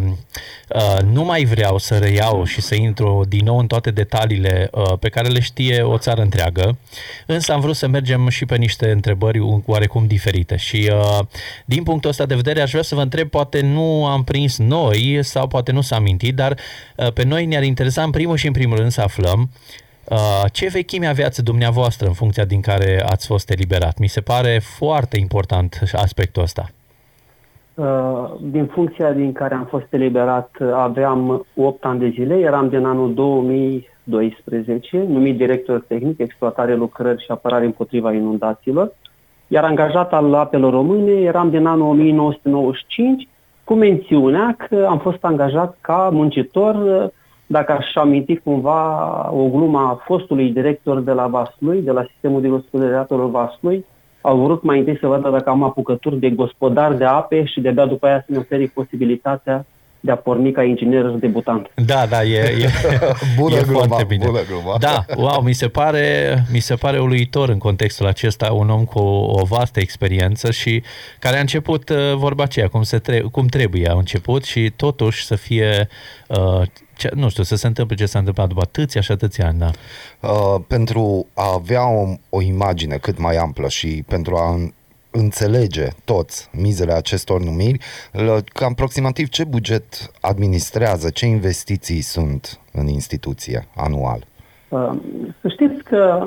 uh, nu mai vreau să reiau și să intru din nou în toate detaliile uh, pe care le știe o țară întreagă, însă am vrut să mergem și pe niște întrebări oarecum diferite. Și uh, din punctul ăsta de vedere aș vrea să vă întreb, poate nu am prins noi sau poate nu s-a mintit, dar uh, pe noi ne-ar interesa în primul și în primul rând să aflăm uh, ce vechime aveați dumneavoastră în funcția din care ați fost eliberat. Mi se pare foarte important aspectul ăsta. Uh, din funcția din care am fost eliberat aveam 8 ani de zile, eram din anul 2012, numit director tehnic, exploatare, lucrări și apărare împotriva inundațiilor, iar angajat al apelor române eram din anul 1995, cu mențiunea că am fost angajat ca muncitor dacă aș aminti cumva o glumă a fostului director de la Vaslui, de la sistemul de gospodăriatorul Vaslui, au vrut mai întâi să vadă dacă am apucături de gospodar de ape și de-abia după aia să-mi oferi posibilitatea de a porni ca inginer debutant. Da, da, e, e, bună e gluma, foarte bine. Bună gluma. Da, wow, mi se, pare, mi se pare uluitor în contextul acesta un om cu o, o vastă experiență și care a început uh, vorba aceea, cum, se tre- cum trebuie a început și totuși să fie uh, ce, nu știu, să se întâmple ce s-a întâmplat după atâția și atâția ani, da. Uh, pentru a avea o, o imagine cât mai amplă și pentru a înțelege toți mizele acestor numiri, cam aproximativ ce buget administrează, ce investiții sunt în instituție anual? Uh, să știți că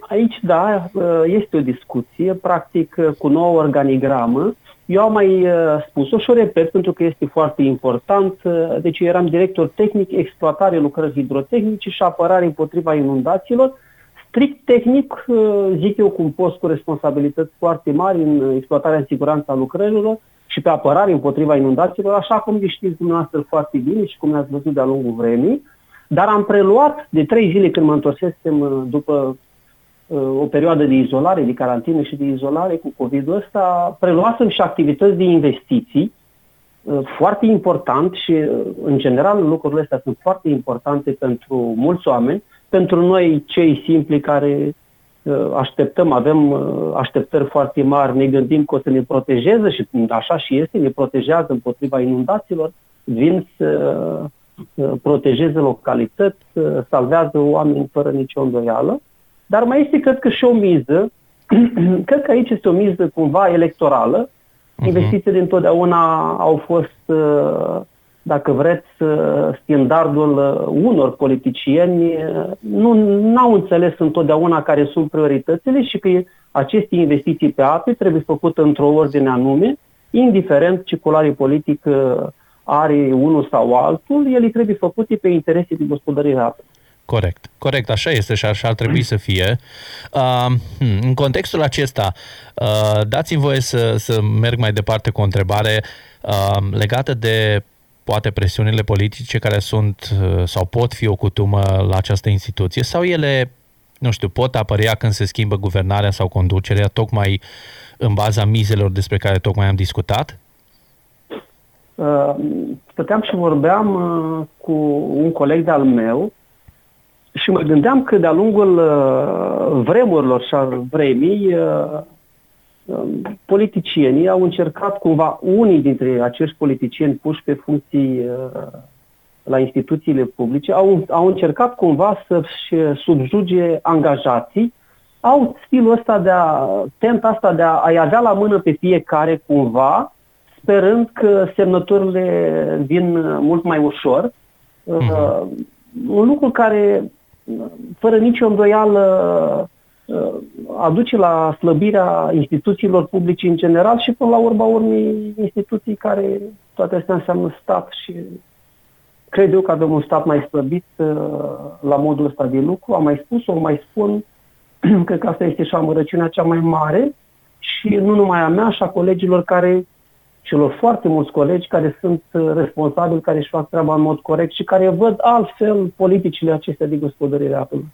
aici, da, uh, este o discuție, practic, cu nouă organigramă, eu am mai uh, spus-o și o repet pentru că este foarte important. Uh, deci eu eram director tehnic, exploatare lucrări hidrotehnice și apărare împotriva inundațiilor. Strict tehnic, uh, zic eu, cu un post cu responsabilități foarte mari în exploatarea în siguranța lucrărilor și pe apărare împotriva inundațiilor, așa cum le știți dumneavoastră foarte bine și cum ne-ați văzut de-a lungul vremii. Dar am preluat de trei zile când mă întorsesem după o perioadă de izolare, de carantină și de izolare cu COVID-ul ăsta, preluasem și activități de investiții uh, foarte important și, uh, în general, lucrurile astea sunt foarte importante pentru mulți oameni, pentru noi, cei simpli care uh, așteptăm, avem așteptări foarte mari, ne gândim că o să ne protejeze și așa și este, ne protejează împotriva inundațiilor, vin să protejeze localități, salvează oameni fără nicio îndoială. Dar mai este, cred că, și o miză, cred că aici este o miză cumva electorală. Uh-huh. Investițiile întotdeauna au fost, uh, dacă vreți, uh, standardul uh, unor politicieni. Nu au înțeles întotdeauna care sunt prioritățile și că aceste investiții pe ape trebuie făcute într-o ordine anume, indiferent ce culoare politic are unul sau altul, ele trebuie făcute pe interese de gospodărire apei. Corect, corect, așa este și așa ar trebui să fie. Uh, în contextul acesta, uh, dați-mi voie să, să merg mai departe cu o întrebare uh, legată de poate presiunile politice care sunt uh, sau pot fi o cutumă la această instituție sau ele, nu știu, pot apărea când se schimbă guvernarea sau conducerea tocmai în baza mizelor despre care tocmai am discutat? Uh, stăteam și vorbeam uh, cu un coleg de-al meu și mă gândeam că de-a lungul uh, vremurilor și al vremii, uh, uh, politicienii au încercat cumva, unii dintre acești politicieni puși pe funcții uh, la instituțiile publice, au, au încercat cumva să-și subjuge angajații, au stilul ăsta de a, tenta asta de a, a avea la mână pe fiecare cumva, sperând că semnăturile vin mult mai ușor. Uh-huh. Un lucru care, fără nicio îndoială, aduce la slăbirea instituțiilor publice în general și până la urma urmei instituții care toate astea înseamnă stat și cred eu că avem un stat mai slăbit la modul ăsta de lucru. Am mai spus-o, mai spun, cred că asta este și amărăciunea cea mai mare și nu numai a mea, și a colegilor care, celor foarte mulți colegi care sunt uh, responsabili, care își fac treaba în mod corect și care văd altfel politicile acestea de gospodărire apelor.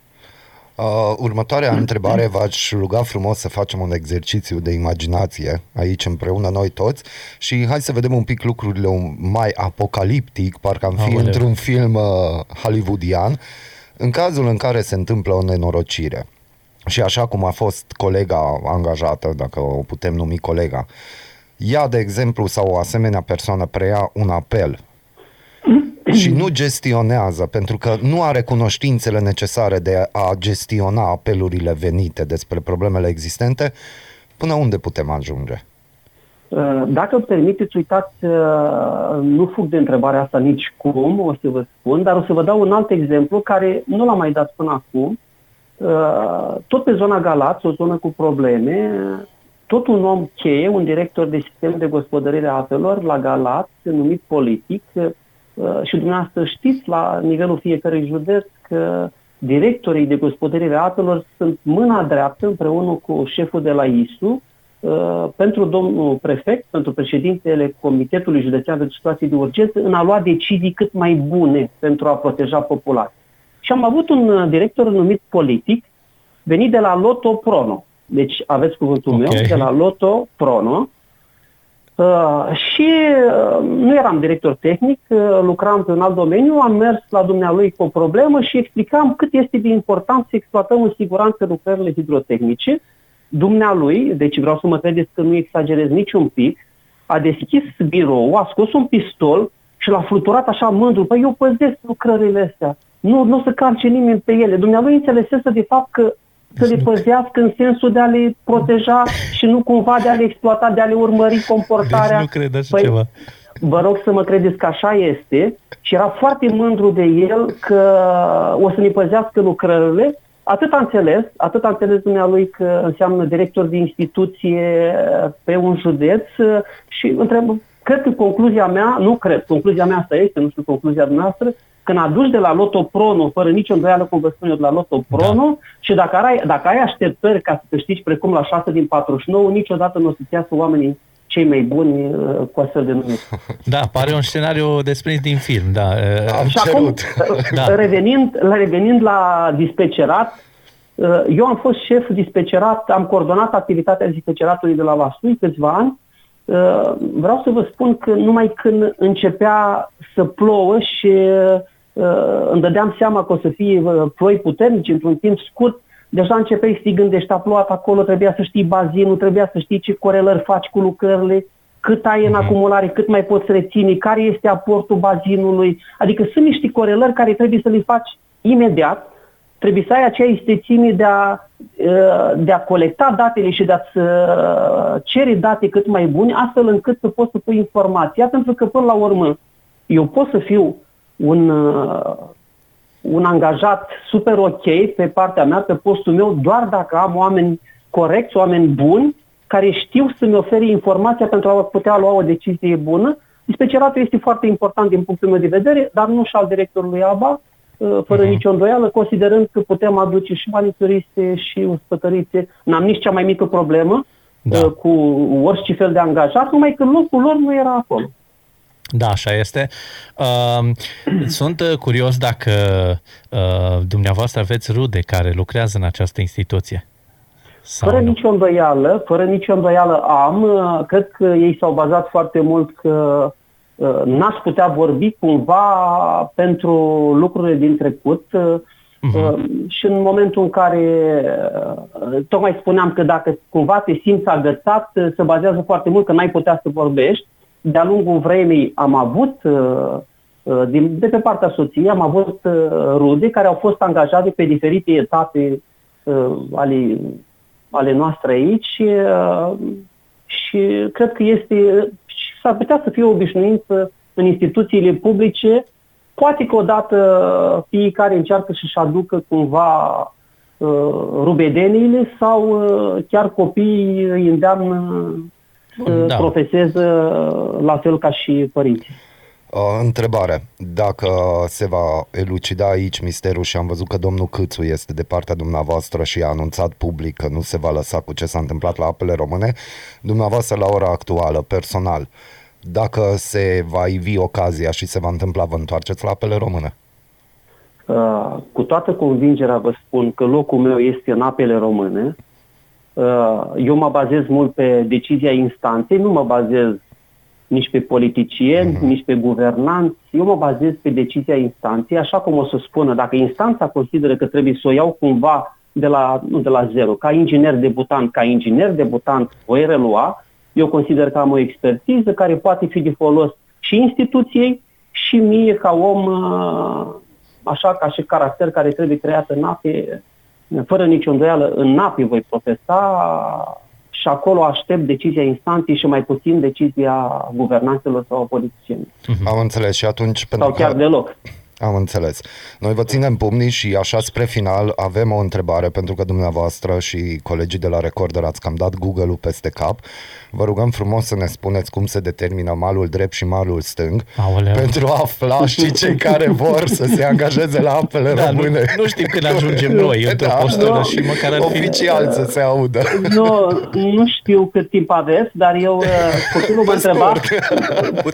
Uh, următoarea întrebare v-aș ruga frumos să facem un exercițiu de imaginație aici împreună noi toți și hai să vedem un pic lucrurile mai apocaliptic, parcă am fi Aoleu. într-un film uh, hollywoodian, în cazul în care se întâmplă o nenorocire. Și așa cum a fost colega angajată, dacă o putem numi colega, ea, de exemplu, sau o asemenea persoană preia un apel și nu gestionează, pentru că nu are cunoștințele necesare de a gestiona apelurile venite despre problemele existente, până unde putem ajunge? Uh, dacă îmi permiteți, uitați, uh, nu fug de întrebarea asta nici cum, o să vă spun, dar o să vă dau un alt exemplu care nu l-am mai dat până acum Uh, tot pe zona Galați, o zonă cu probleme, tot un om cheie, un director de sistem de gospodărire a apelor la Galați, numit politic, uh, și dumneavoastră știți la nivelul fiecărui județ că directorii de gospodărire a apelor sunt mâna dreaptă împreună cu șeful de la ISU uh, pentru domnul prefect, pentru președintele Comitetului Județean de Situații de Urgență în a lua decizii cât mai bune pentru a proteja populația. Și am avut un uh, director numit politic, venit de la Loto Prono. Deci aveți cuvântul okay. meu, de la Loto Prono. Uh, și uh, nu eram director tehnic, uh, lucram pe un alt domeniu, am mers la dumnealui cu o problemă și explicam cât este de important să exploatăm în siguranță lucrările hidrotehnice. Dumnealui, deci vreau să mă credeți că nu exagerez niciun pic, a deschis birou, a scos un pistol și l-a fluturat așa mândru. Păi eu păzesc lucrările astea nu, nu să calce nimeni pe ele. Dumnealui înțelesese de fapt că să le păzească în sensul de a le proteja și nu cumva de a le exploata, de a le urmări comportarea. Deci nu cred așa păi, ceva. Vă rog să mă credeți că așa este și era foarte mândru de el că o să ne păzească lucrările. Atât a înțeles, atât a înțeles dumnealui că înseamnă director de instituție pe un județ și întreb, cred că concluzia mea, nu cred, concluzia mea asta este, nu știu concluzia dumneavoastră, când aduci de la Loto Prono, fără nicio îndoială, cum vă spun eu, de la Loto Prono, da. și dacă ai, dacă ai așteptări ca să câștigi precum la 6 din 49, niciodată nu o să-ți iasă oamenii cei mai buni uh, cu astfel de nume. Da, pare un scenariu desprins din film, da. Uh, Am și acum, uh, da. revenind, revenind la dispecerat, uh, eu am fost șef dispecerat, am coordonat activitatea dispeceratului de la Vasui câțiva ani vreau să vă spun că numai când începea să plouă și uh, îmi dădeam seama că o să fie uh, ploi puternici într-un timp scurt, deja începeai să-i gândești, a plouat acolo, trebuia să știi bazinul, trebuia să știi ce corelări faci cu lucrările, cât ai în mhm. acumulare, cât mai poți reține, care este aportul bazinului. Adică sunt niște corelări care trebuie să le faci imediat, trebuie să ai acea istețime de a, uh, de a colecta datele și de a-ți uh, cere date cât mai bune, astfel încât să poți să pui informația, pentru că până la urmă eu pot să fiu un, uh, un angajat super ok pe partea mea, pe postul meu, doar dacă am oameni corecți, oameni buni, care știu să-mi ofere informația pentru a putea lua o decizie bună. Inspectoratul este foarte important din punctul meu de vedere, dar nu și al directorului ABA, uh, fără uh-huh. nicio îndoială, considerând că putem aduce și manituriste și uspătărițe. N-am nici cea mai mică problemă da. Uh, cu orice fel de angajat, numai că locul lor nu era acolo. Da, așa este. Uh, sunt uh, curios dacă uh, dumneavoastră aveți rude care lucrează în această instituție. Sau fără nu? nicio îndoială, fără nicio îndoială am. Uh, cred că ei s-au bazat foarte mult că uh, n-aș putea vorbi cumva pentru lucrurile din trecut. Uh-huh. Și în momentul în care tocmai spuneam că dacă cumva te simți agățat, se bazează foarte mult că n-ai putea să vorbești de-a lungul vremii am avut, uh, uh, din, de pe partea soției, am avut uh, rude care au fost angajate pe diferite etape ale, ale noastre aici și, și cred că este s-ar putea să fie o obișnuință în instituțiile publice, poate că odată fiecare încearcă să-și aducă cumva uh, rubedeniile sau uh, chiar copiii îi îndeamnă să da. profeseze la fel ca și părinții. Uh, întrebare. Dacă se va elucida aici misterul și am văzut că domnul Câțu este de partea dumneavoastră și a anunțat public că nu se va lăsa cu ce s-a întâmplat la apele române, dumneavoastră la ora actuală, personal, dacă se va ivi ocazia și se va întâmpla, vă întoarceți la apele române? Uh, cu toată convingerea vă spun că locul meu este în apele române. Uh, eu mă bazez mult pe decizia instanței, nu mă bazez nici pe politicieni, uh-huh. nici pe guvernanți. Eu mă bazez pe decizia instanței, așa cum o să spună, dacă instanța consideră că trebuie să o iau cumva de la, nu de la zero, ca inginer debutant, ca inginer debutant voi relua, eu consider că am o expertiză care poate fi de folos și instituției și mie ca om, uh, așa ca și caracter care trebuie creat în ape, fără nicio îndoială, în napi voi profesa și acolo aștept decizia instanței și mai puțin decizia guvernanților sau politicienilor. Am înțeles și atunci... Sau chiar că... deloc. Am înțeles. Noi vă ținem pumnii și așa spre final avem o întrebare pentru că dumneavoastră și colegii de la Recorder ați cam dat Google-ul peste cap. Vă rugăm frumos să ne spuneți cum se determină malul drept și malul stâng Aoleu. pentru a afla și cei care vor să se angajeze la apele da, române. Nu, nu știm când ajungem noi într-o da, postură no, și măcar ar fi... Oficial să se audă. Nu, nu știu cât timp aveți, dar eu, uh, copilul mă întreba...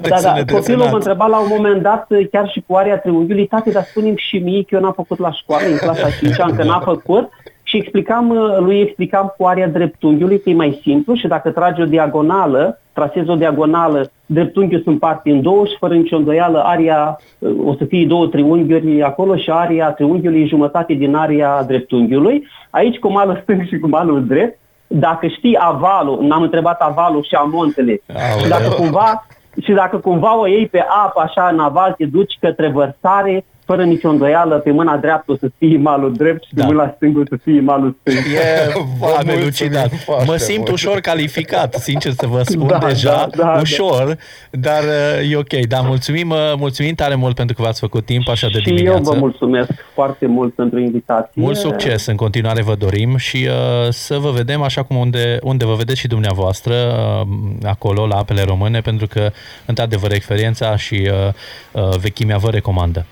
da, da, copilul mă întreba la un moment dat, uh, chiar și cu aria triunghiului, tati, dar spunem și mie că eu n-am făcut la școală, în clasa 5 încă n-a făcut, și explicam, uh, lui explicam cu area dreptunghiului că e mai simplu și dacă tragi o diagonală, trasezi o diagonală, dreptunghiul sunt parte în două și fără nicio îndoială aria uh, o să fie două triunghiuri acolo și aria triunghiului e jumătate din aria dreptunghiului. Aici cu malul stâng și cu malul drept, dacă știi avalul, n-am întrebat avalul și amontele, și dacă cumva și dacă cumva o iei pe apă așa în aval, te duci către vărsare, fără nicio îndoială, pe mâna dreaptă o să fie malul drept și da. pe mâna stângă o să fie malul stâng. E am elucidat. Mă simt mult. ușor calificat, sincer să vă spun da, deja, da, da, ușor, da. dar uh, e ok. Da, mulțumim, uh, mulțumim tare mult pentru că v-ați făcut timp așa de și dimineață. Și eu vă mulțumesc foarte mult pentru invitație. Mult succes în continuare vă dorim și uh, să vă vedem așa cum unde, unde vă vedeți și dumneavoastră uh, acolo la apele române, pentru că într-adevăr experiența și uh, uh, vechimea vă recomandă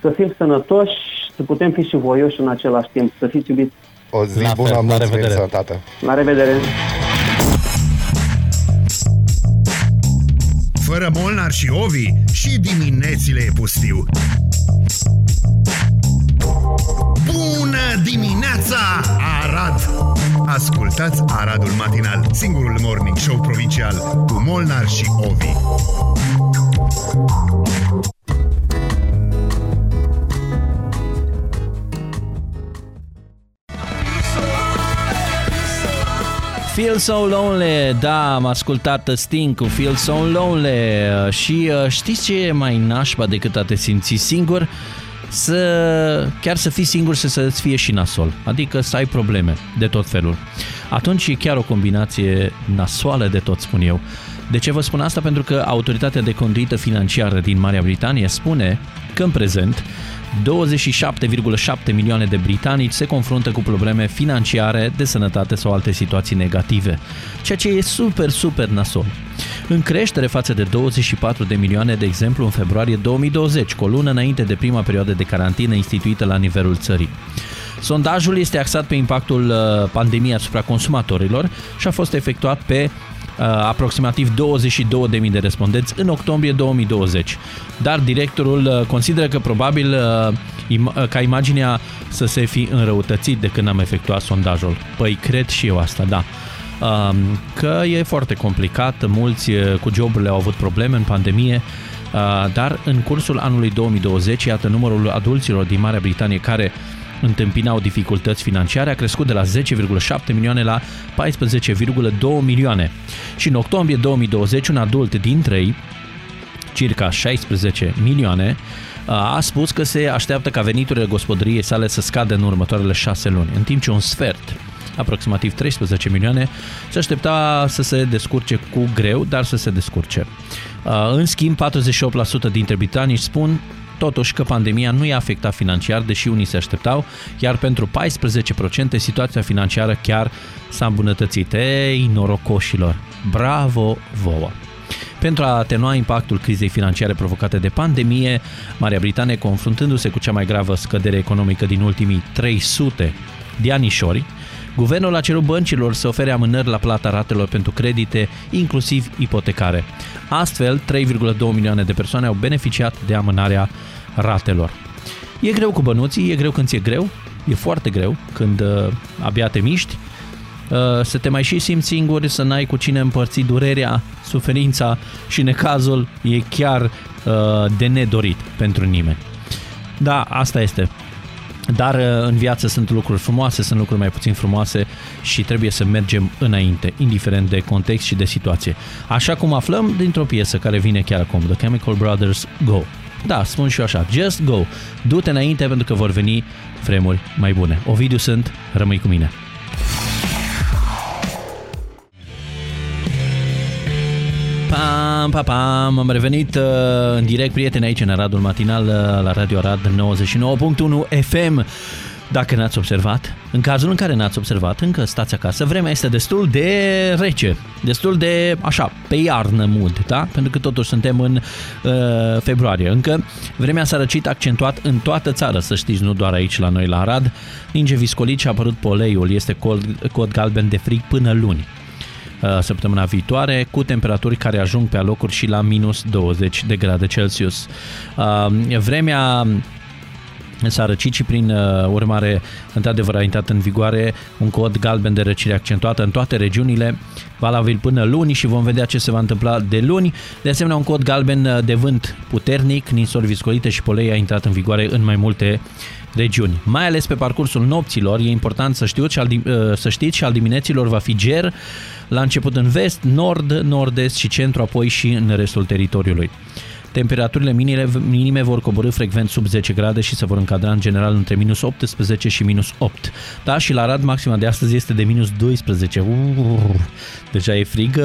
să fim sănătoși, să putem fi și voioși în același timp, să fiți iubiți. O zi la bună, fel, la revedere. Sănătate. La revedere. Fără Molnar și Ovi, și diminețile e pustiu. Bună dimineața, Arad! Ascultați Aradul Matinal, singurul morning show provincial cu Molnar și Ovi. Feel So Lonely, da, am ascultat Sting cu Feel So Lonely și uh, știți ce e mai nașpa decât a te simți singur? Să, chiar să fii singur să să-ți fie și nasol, adică să ai probleme de tot felul. Atunci e chiar o combinație nasoală de tot, spun eu. De ce vă spun asta? Pentru că autoritatea de conduită financiară din Marea Britanie spune că în prezent 27,7 milioane de britanici se confruntă cu probleme financiare, de sănătate sau alte situații negative, ceea ce e super, super nasol. În creștere față de 24 de milioane, de exemplu, în februarie 2020, cu o lună înainte de prima perioadă de carantină instituită la nivelul țării. Sondajul este axat pe impactul uh, pandemiei asupra consumatorilor și a fost efectuat pe uh, aproximativ 22.000 de respondenți în octombrie 2020. Dar directorul uh, consideră că probabil uh, im- uh, ca imaginea să se fi înrăutățit de când am efectuat sondajul. Păi cred și eu asta, da. Uh, că e foarte complicat, mulți uh, cu joburile au avut probleme în pandemie, uh, dar în cursul anului 2020, iată numărul adulților din Marea Britanie care uh, întâmpinau dificultăți financiare a crescut de la 10,7 milioane la 14,2 milioane. Și în octombrie 2020, un adult dintre ei, circa 16 milioane, a spus că se așteaptă ca veniturile gospodăriei sale să scadă în următoarele șase luni, în timp ce un sfert aproximativ 13 milioane, se aștepta să se descurce cu greu, dar să se descurce. Uh, în schimb, 48% dintre britanici spun totuși că pandemia nu i-a afectat financiar, deși unii se așteptau, iar pentru 14% situația financiară chiar s-a îmbunătățit. Ei, norocoșilor! Bravo vouă! Pentru a atenua impactul crizei financiare provocate de pandemie, Marea Britanie, confruntându-se cu cea mai gravă scădere economică din ultimii 300 de anișori, Guvernul a cerut băncilor să ofere amânări la plata ratelor pentru credite, inclusiv ipotecare. Astfel, 3,2 milioane de persoane au beneficiat de amânarea ratelor. E greu cu bănuții, e greu când ți-e greu, e foarte greu când uh, abia te miști, uh, să te mai și simți singur, să n-ai cu cine împărți durerea, suferința și necazul e chiar uh, de nedorit pentru nimeni. Da, asta este. Dar uh, în viață sunt lucruri frumoase, sunt lucruri mai puțin frumoase și trebuie să mergem înainte, indiferent de context și de situație. Așa cum aflăm dintr-o piesă care vine chiar acum, The Chemical Brothers Go. Da, spun și eu așa, just go, du-te înainte pentru că vor veni vremuri mai bune. Ovidiu sunt, rămâi cu mine. Pam, pam, pam, am revenit uh, în direct, prieteni, aici în Aradul Matinal, uh, la Radio Arad 99.1 FM. Dacă n-ați observat, în cazul în care n-ați observat, încă stați acasă, vremea este destul de rece, destul de, așa, pe iarnă mood, da? Pentru că totuși suntem în uh, februarie. Încă vremea s-a răcit accentuat în toată țara, să știți, nu doar aici la noi la Arad. Ninge viscolit și a apărut poleiul, este cod, cod galben de frig până luni. Uh, săptămâna viitoare, cu temperaturi care ajung pe alocuri și la minus 20 de grade Celsius. Uh, vremea s-a răcit și prin uh, urmare, într-adevăr, a intrat în vigoare un cod galben de răcire accentuată în toate regiunile, valabil până luni și vom vedea ce se va întâmpla de luni. De asemenea, un cod galben de vânt puternic, ninsori viscolite și polei a intrat în vigoare în mai multe regiuni. Mai ales pe parcursul nopților, e important să știți și al, să știți și al dimineților va fi ger, la început în vest, nord, nord-est și centru, apoi și în restul teritoriului. Temperaturile minime, minime vor coborâ frecvent sub 10 grade și se vor încadra în general între minus 18 și minus 8. Da, și la Rad maxima de astăzi este de minus 12. Uh, deja e frig.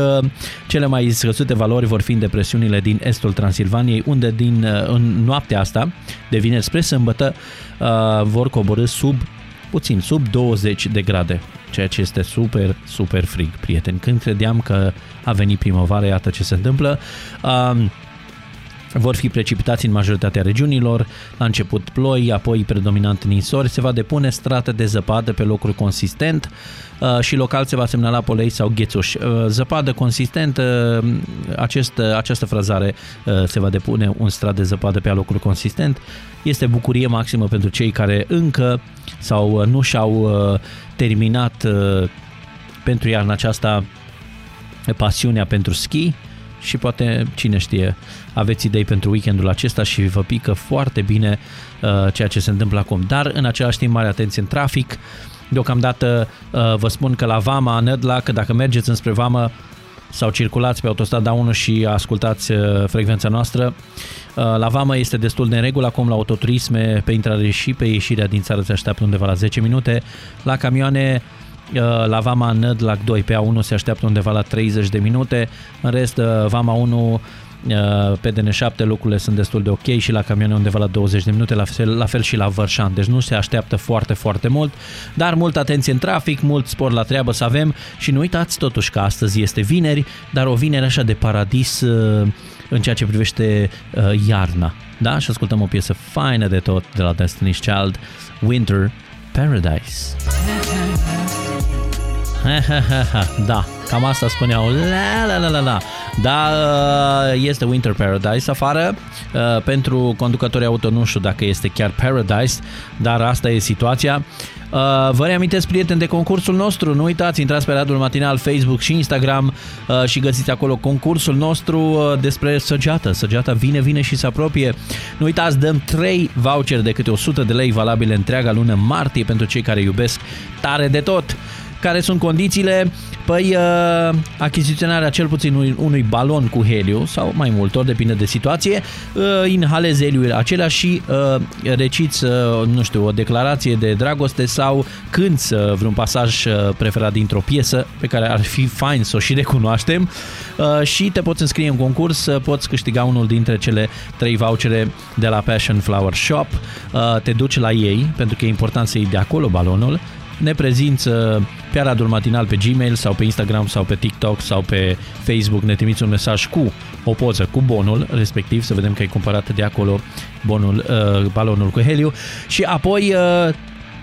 Cele mai scăzute valori vor fi în depresiunile din estul Transilvaniei, unde din, în noaptea asta, de vineri spre sâmbătă, uh, vor coborâ sub puțin sub 20 de grade, ceea ce este super, super frig, prieteni. Când credeam că a venit primăvara, iată ce se întâmplă. Uh, vor fi precipitații în majoritatea regiunilor, la început ploi, apoi predominant ninsori, se va depune strată de zăpadă pe locuri consistent uh, și local se va semnala polei sau ghețuș. Uh, zăpadă consistentă, uh, acest, această frazare se va depune un strat de zăpadă pe locuri consistent. Este bucurie maximă pentru cei care încă sau nu și-au terminat pentru iarna aceasta pasiunea pentru ski și poate, cine știe, aveți idei pentru weekendul acesta și vă pică foarte bine uh, ceea ce se întâmplă acum. Dar, în același timp, mare atenție în trafic. Deocamdată uh, vă spun că la Vama, Nădla, că dacă mergeți înspre Vama sau circulați pe autostrada 1 și ascultați uh, frecvența noastră, uh, la Vama este destul de în regulă, acum la autoturisme, pe intrare și pe ieșirea din țară se așteaptă undeva la 10 minute, la camioane Uh, la Vama Nădlac 2 pe A1 se așteaptă undeva la 30 de minute, în rest uh, Vama 1 uh, pe DN7 lucrurile sunt destul de ok și la camioane undeva la 20 de minute, la fel, la fel și la Vărșan. Deci nu se așteaptă foarte, foarte mult, dar mult atenție în trafic, mult spor la treabă să avem și nu uitați totuși că astăzi este vineri, dar o vineri așa de paradis în ceea ce privește iarna. Da? Și ascultăm o piesă faină de tot de la Destiny's Child, Winter Paradise. da, cam asta spuneau. La, la, la, la, la. Da, uh, este Winter Paradise afară. Uh, pentru conducătorii auto nu știu dacă este chiar Paradise, dar asta e situația. Uh, vă reamintesc, prieteni, de concursul nostru. Nu uitați, intrați pe Radul Matinal, Facebook și Instagram și găsiți acolo concursul nostru despre săgeată. Săgeata vine, vine și se apropie. Nu uitați, dăm 3 voucher de câte 100 de lei valabile întreaga lună martie pentru cei care iubesc tare de tot. Care sunt condițiile? Păi uh, achiziționarea cel puțin unui, unui balon cu heliu sau mai multor, depinde de situație, uh, inhalezi heliul acela și uh, reciți, uh, nu știu, o declarație de dragoste sau cânți uh, vreun pasaj uh, preferat dintr-o piesă pe care ar fi fain să o și recunoaștem. Uh, și te poți înscrie în concurs, uh, poți câștiga unul dintre cele trei vouchere de la Passion Flower Shop, uh, te duci la ei pentru că e important să iei de acolo balonul ne prezinți pe Aradul Matinal pe Gmail sau pe Instagram sau pe TikTok sau pe Facebook, ne trimiți un mesaj cu o poză cu bonul respectiv, să vedem că ai cumpărat de acolo bonul, uh, balonul cu heliu și apoi uh,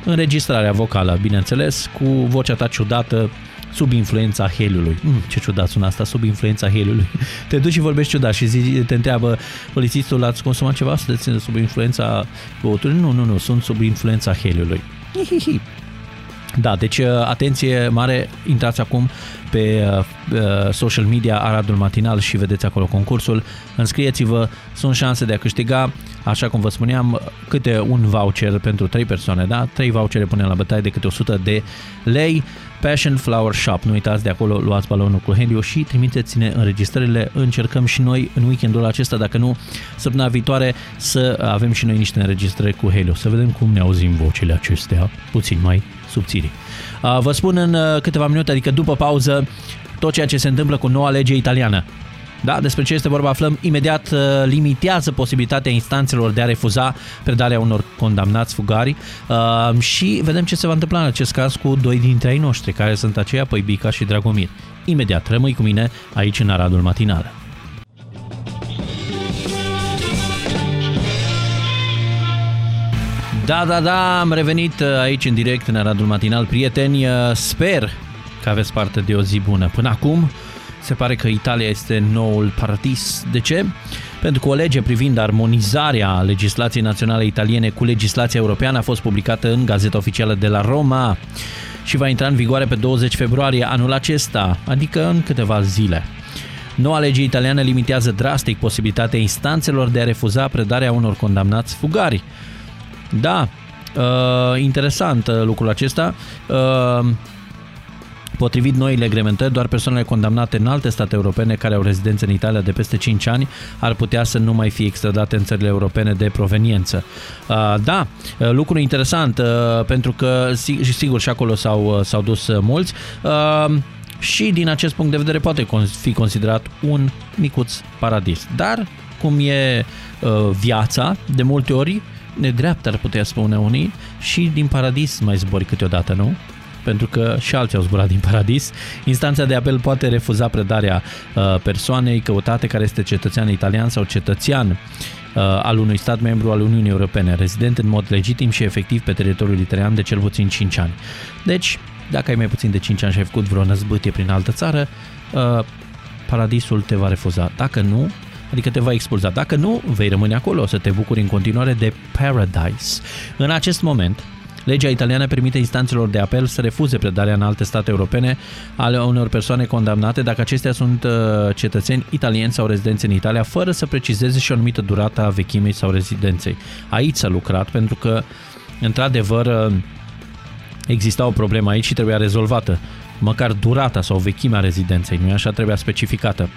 înregistrarea vocală, bineînțeles, cu vocea ta ciudată sub influența heliului. Mm, ce ciudat sună asta, sub influența heliului. Te duci și vorbești ciudat și zi, te întreabă polițistul, ați consumat ceva? Sunteți sub influența băuturii? Nu, nu, nu, sunt sub influența heliului. Hihihi. Da, deci uh, atenție mare, intrați acum pe uh, uh, social media Aradul Matinal și vedeți acolo concursul. Înscrieți-vă, sunt șanse de a câștiga, așa cum vă spuneam, câte un voucher pentru 3 persoane, da? 3 vouchere până la bătaie de câte 100 de lei. Passion Flower Shop, nu uitați de acolo, luați balonul cu heliu și trimiteți-ne înregistrările. Încercăm și noi în weekendul acesta, dacă nu, săptămâna viitoare, să avem și noi niște înregistrări cu heliu. Să vedem cum ne auzim vocile acestea, puțin mai subțiri. Vă spun în uh, câteva minute, adică după pauză, tot ceea ce se întâmplă cu noua lege italiană. Da, despre ce este vorba aflăm imediat, uh, limitează posibilitatea instanțelor de a refuza predarea unor condamnați fugari uh, și vedem ce se va întâmpla în acest caz cu doi dintre ai noștri, care sunt aceia Păibica și Dragomir. Imediat, rămâi cu mine aici în Aradul Matinal. Da, da, da, am revenit uh, aici în direct în Aradul Matinal. Prieteni, uh, sper că aveți parte de o zi bună. Până acum, se pare că Italia este noul paradis. De ce? Pentru că o lege privind armonizarea legislației naționale italiene cu legislația europeană a fost publicată în Gazeta Oficială de la Roma și va intra în vigoare pe 20 februarie anul acesta, adică în câteva zile. Noua lege italiană limitează drastic posibilitatea instanțelor de a refuza predarea unor condamnați fugari. Da, uh, interesant uh, lucrul acesta. Uh, Potrivit noii reglementări, doar persoanele condamnate în alte state europene care au rezidență în Italia de peste 5 ani ar putea să nu mai fie extradate în țările europene de proveniență. Uh, da, uh, lucru interesant, uh, pentru că sigur și acolo s-au, s-au dus mulți și din acest punct de vedere poate fi considerat un micuț paradis. Dar, cum e viața, de multe ori nedreaptă ar putea spune unii și din paradis mai zbori câteodată, nu? pentru că și alții au zburat din paradis. Instanța de apel poate refuza predarea uh, persoanei căutate care este cetățean italian sau cetățean uh, al unui stat membru al Uniunii Europene, rezident în mod legitim și efectiv pe teritoriul italian de cel puțin 5 ani. Deci, dacă ai mai puțin de 5 ani și ai făcut vreo năzbâtie prin altă țară, uh, paradisul te va refuza. Dacă nu, adică te va expulza. Dacă nu, vei rămâne acolo, o să te bucuri în continuare de paradise. În acest moment, Legea italiană permite instanțelor de apel să refuze predarea în alte state europene ale unor persoane condamnate dacă acestea sunt uh, cetățeni italieni sau rezidenți în Italia, fără să precizeze și o anumită durată a vechimei sau rezidenței. Aici s-a lucrat pentru că, într-adevăr, uh, exista o problemă aici și trebuia rezolvată. Măcar durata sau vechimea rezidenței, nu așa, trebuia specificată.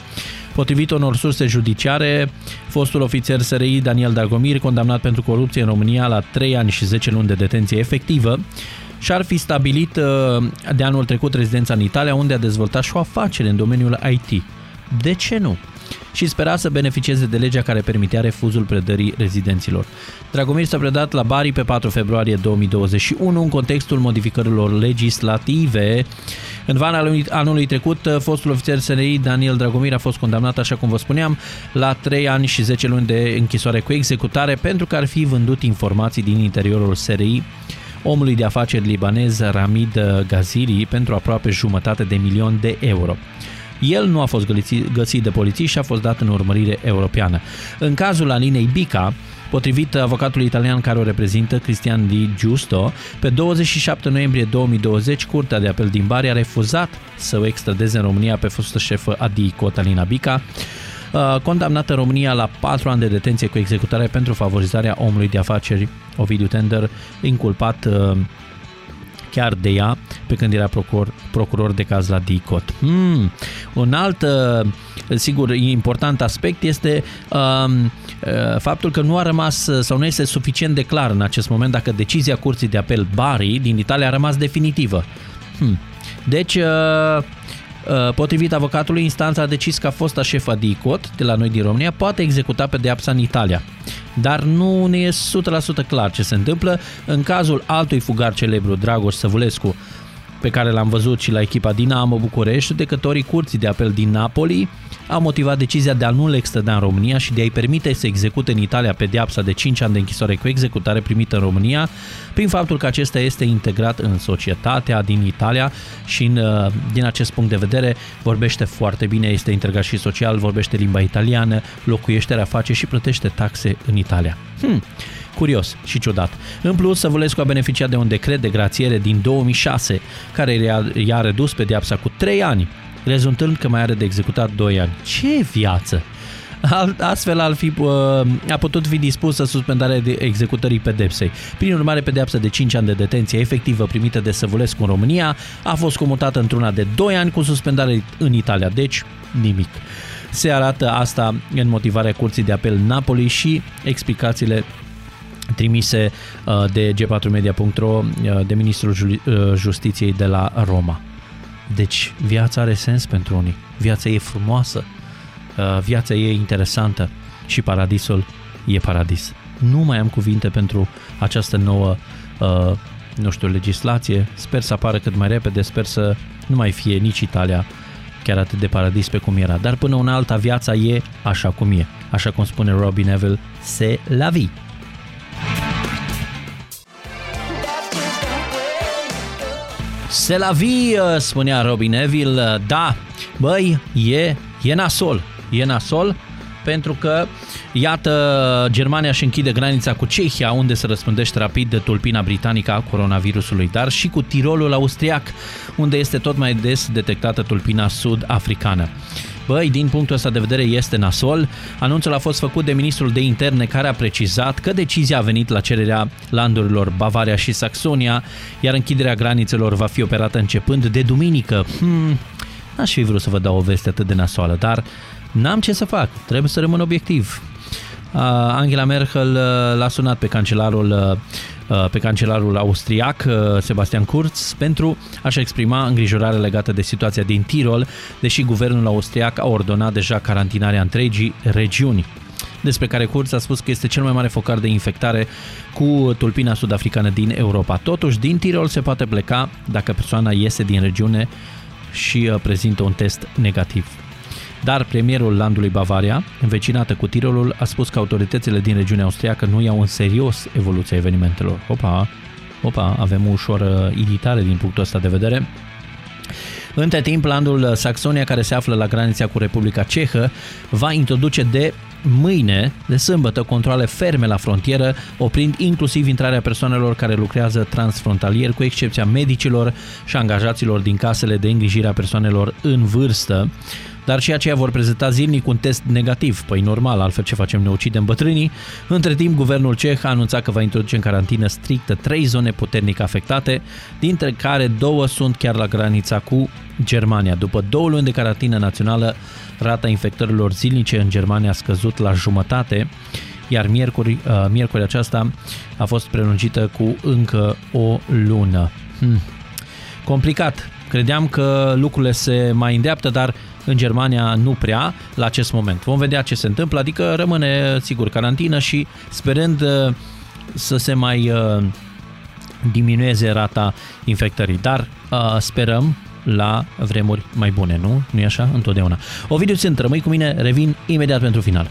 Potrivit unor surse judiciare, fostul ofițer SRI Daniel Dagomir, condamnat pentru corupție în România la 3 ani și 10 luni de detenție efectivă, și-ar fi stabilit uh, de anul trecut rezidența în Italia, unde a dezvoltat și o afacere în domeniul IT. De ce nu? și spera să beneficieze de legea care permitea refuzul predării rezidenților. Dragomir s-a predat la Bari pe 4 februarie 2021 în contextul modificărilor legislative. În vara anului trecut, fostul ofițer SNI Daniel Dragomir a fost condamnat, așa cum vă spuneam, la 3 ani și 10 luni de închisoare cu executare pentru că ar fi vândut informații din interiorul SRI omului de afaceri libanez Ramid Gaziri pentru aproape jumătate de milion de euro. El nu a fost găsit de poliție și a fost dat în urmărire europeană. În cazul Alinei Bica, Potrivit avocatului italian care o reprezintă, Cristian Di Giusto, pe 27 noiembrie 2020, Curtea de Apel din Bari a refuzat să o extradeze în România pe fostă șefă Adi Cotalina Bica, uh, condamnată în România la 4 ani de detenție cu executare pentru favorizarea omului de afaceri. Ovidiu Tender, inculpat uh, chiar de ea pe când era procuror, procuror de caz la DICOT. Hmm. Un alt, uh, sigur, important aspect este um, uh, faptul că nu a rămas sau nu este suficient de clar în acest moment dacă decizia Curții de Apel Bari din Italia a rămas definitivă. Hmm. Deci, uh, Uh, potrivit avocatului, instanța a decis că a fost a șefa DICOT de la noi din România poate executa pedeapsa în Italia. Dar nu ne e 100% clar ce se întâmplă. În cazul altui fugar celebru, Dragoș Săvulescu, pe care l-am văzut și la echipa Dinamo București, judecătorii curții de apel din Napoli au motivat decizia de a nu le extrada în România și de a-i permite să execute în Italia pedeapsa de 5 ani de închisoare cu executare primită în România, prin faptul că acesta este integrat în societatea din Italia și în, uh, din acest punct de vedere vorbește foarte bine, este integrat și social, vorbește limba italiană, locuiește, face și plătește taxe în Italia. Hmm. Curios și ciudat. În plus, Săvulescu a beneficiat de un decret de grațiere din 2006, care i-a redus pedeapsa cu 3 ani, rezultând că mai are de executat 2 ani. Ce viață! Astfel ar fi, uh, a putut fi dispusă suspendarea de executării pedepsei. Prin urmare, pedeapsa de 5 ani de detenție efectivă primită de Săvulescu în România a fost comutată într-una de 2 ani cu suspendare în Italia, deci nimic. Se arată asta în motivarea Curții de Apel Napoli și explicațiile trimise uh, de g4media.ro uh, de Ministrul uh, Justiției de la Roma. Deci viața are sens pentru unii, viața e frumoasă, viața e interesantă și paradisul e paradis. Nu mai am cuvinte pentru această nouă, nu știu, legislație. Sper să apară cât mai repede, sper să nu mai fie nici Italia chiar atât de paradis pe cum era. Dar până una alta, viața e așa cum e. Așa cum spune Robin Neville, se la vie. Se la vie, spunea Robin Neville, da, băi, e, e nasol, e nasol, pentru că, iată, Germania își închide granița cu Cehia, unde se răspândește rapid de tulpina britanică a coronavirusului, dar și cu Tirolul austriac, unde este tot mai des detectată tulpina sud-africană. Băi, din punctul ăsta de vedere este nasol. Anunțul a fost făcut de ministrul de interne care a precizat că decizia a venit la cererea landurilor Bavaria și Saxonia, iar închiderea granițelor va fi operată începând de duminică. Hmm, n-aș fi vrut să vă dau o veste atât de nasoală, dar n-am ce să fac, trebuie să rămân obiectiv. Angela Merkel l-a sunat pe cancelarul Uh, pe cancelarul austriac uh, Sebastian Kurz pentru a-și exprima îngrijorare legată de situația din Tirol, deși guvernul austriac a ordonat deja carantinarea întregii regiuni despre care Kurz a spus că este cel mai mare focar de infectare cu tulpina sud-africană din Europa. Totuși, din Tirol se poate pleca dacă persoana iese din regiune și uh, prezintă un test negativ. Dar premierul landului Bavaria, învecinată cu Tirolul, a spus că autoritățile din regiunea austriacă nu iau în serios evoluția evenimentelor. Opa, opa, avem o ușoară iritare din punctul ăsta de vedere. Între timp, landul Saxonia, care se află la granița cu Republica Cehă, va introduce de mâine, de sâmbătă, controle ferme la frontieră, oprind inclusiv intrarea persoanelor care lucrează transfrontalier, cu excepția medicilor și angajaților din casele de îngrijire a persoanelor în vârstă dar și aceia vor prezenta zilnic un test negativ. Păi normal, altfel ce facem, ne ucidem bătrânii. Între timp, guvernul ceh a anunțat că va introduce în carantină strictă trei zone puternic afectate, dintre care două sunt chiar la granița cu Germania. După două luni de carantină națională, rata infectărilor zilnice în Germania a scăzut la jumătate, iar miercuri, uh, miercuri aceasta a fost prelungită cu încă o lună. Hmm. Complicat. Credeam că lucrurile se mai îndeaptă, dar în Germania nu prea la acest moment. Vom vedea ce se întâmplă, adică rămâne sigur carantină și sperând uh, să se mai uh, diminueze rata infectării, dar uh, sperăm la vremuri mai bune, nu? Nu e așa? Întotdeauna. Ovidiu Sunt, rămâi cu mine, revin imediat pentru final.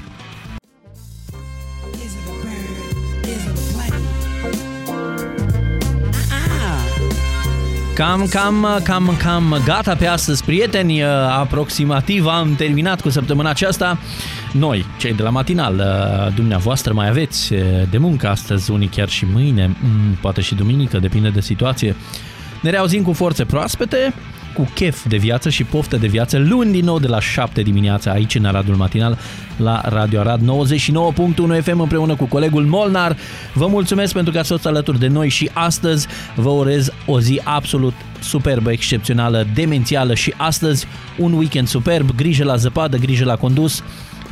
Cam, cam, cam, cam gata pe astăzi, prieteni, uh, aproximativ am terminat cu săptămâna aceasta. Noi, cei de la matinal, uh, dumneavoastră mai aveți uh, de muncă astăzi, unii chiar și mâine, mm, poate și duminică, depinde de situație. Ne reauzim cu forțe proaspete, cu chef de viață și poftă de viață luni din nou de la 7 dimineața aici în Aradul Matinal la Radio Arad 99.1 FM împreună cu colegul Molnar. Vă mulțumesc pentru că ați fost alături de noi și astăzi vă urez o zi absolut superbă, excepțională, demențială și astăzi un weekend superb, grijă la zăpadă, grijă la condus.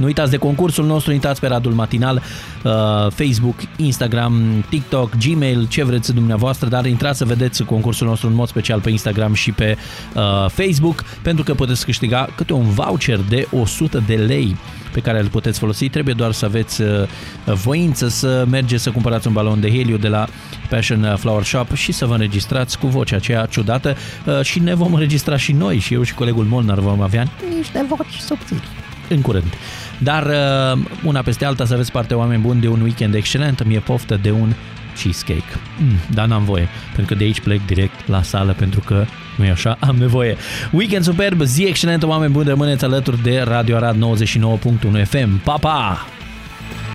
Nu uitați de concursul nostru, uitați pe Radul Matinal, uh, Facebook, Instagram, TikTok, Gmail, ce vreți dumneavoastră, dar intrați să vedeți concursul nostru în mod special pe Instagram și pe uh, Facebook, pentru că puteți câștiga câte un voucher de 100 de lei pe care îl puteți folosi. Trebuie doar să aveți uh, voință să mergeți să cumpărați un balon de heliu de la Passion Flower Shop și să vă înregistrați cu vocea aceea ciudată uh, și ne vom înregistra și noi și eu și colegul Molnar vom avea niște voci subțiri în curând. Dar uh, una peste alta să aveți parte oameni buni de un weekend excelent, mi-e poftă de un cheesecake. Mm, dar n-am voie, pentru că de aici plec direct la sală, pentru că nu e așa, am nevoie. Weekend superb, zi excelentă, oameni buni, rămâneți alături de Radio Arad 99.1 FM. Pa, pa!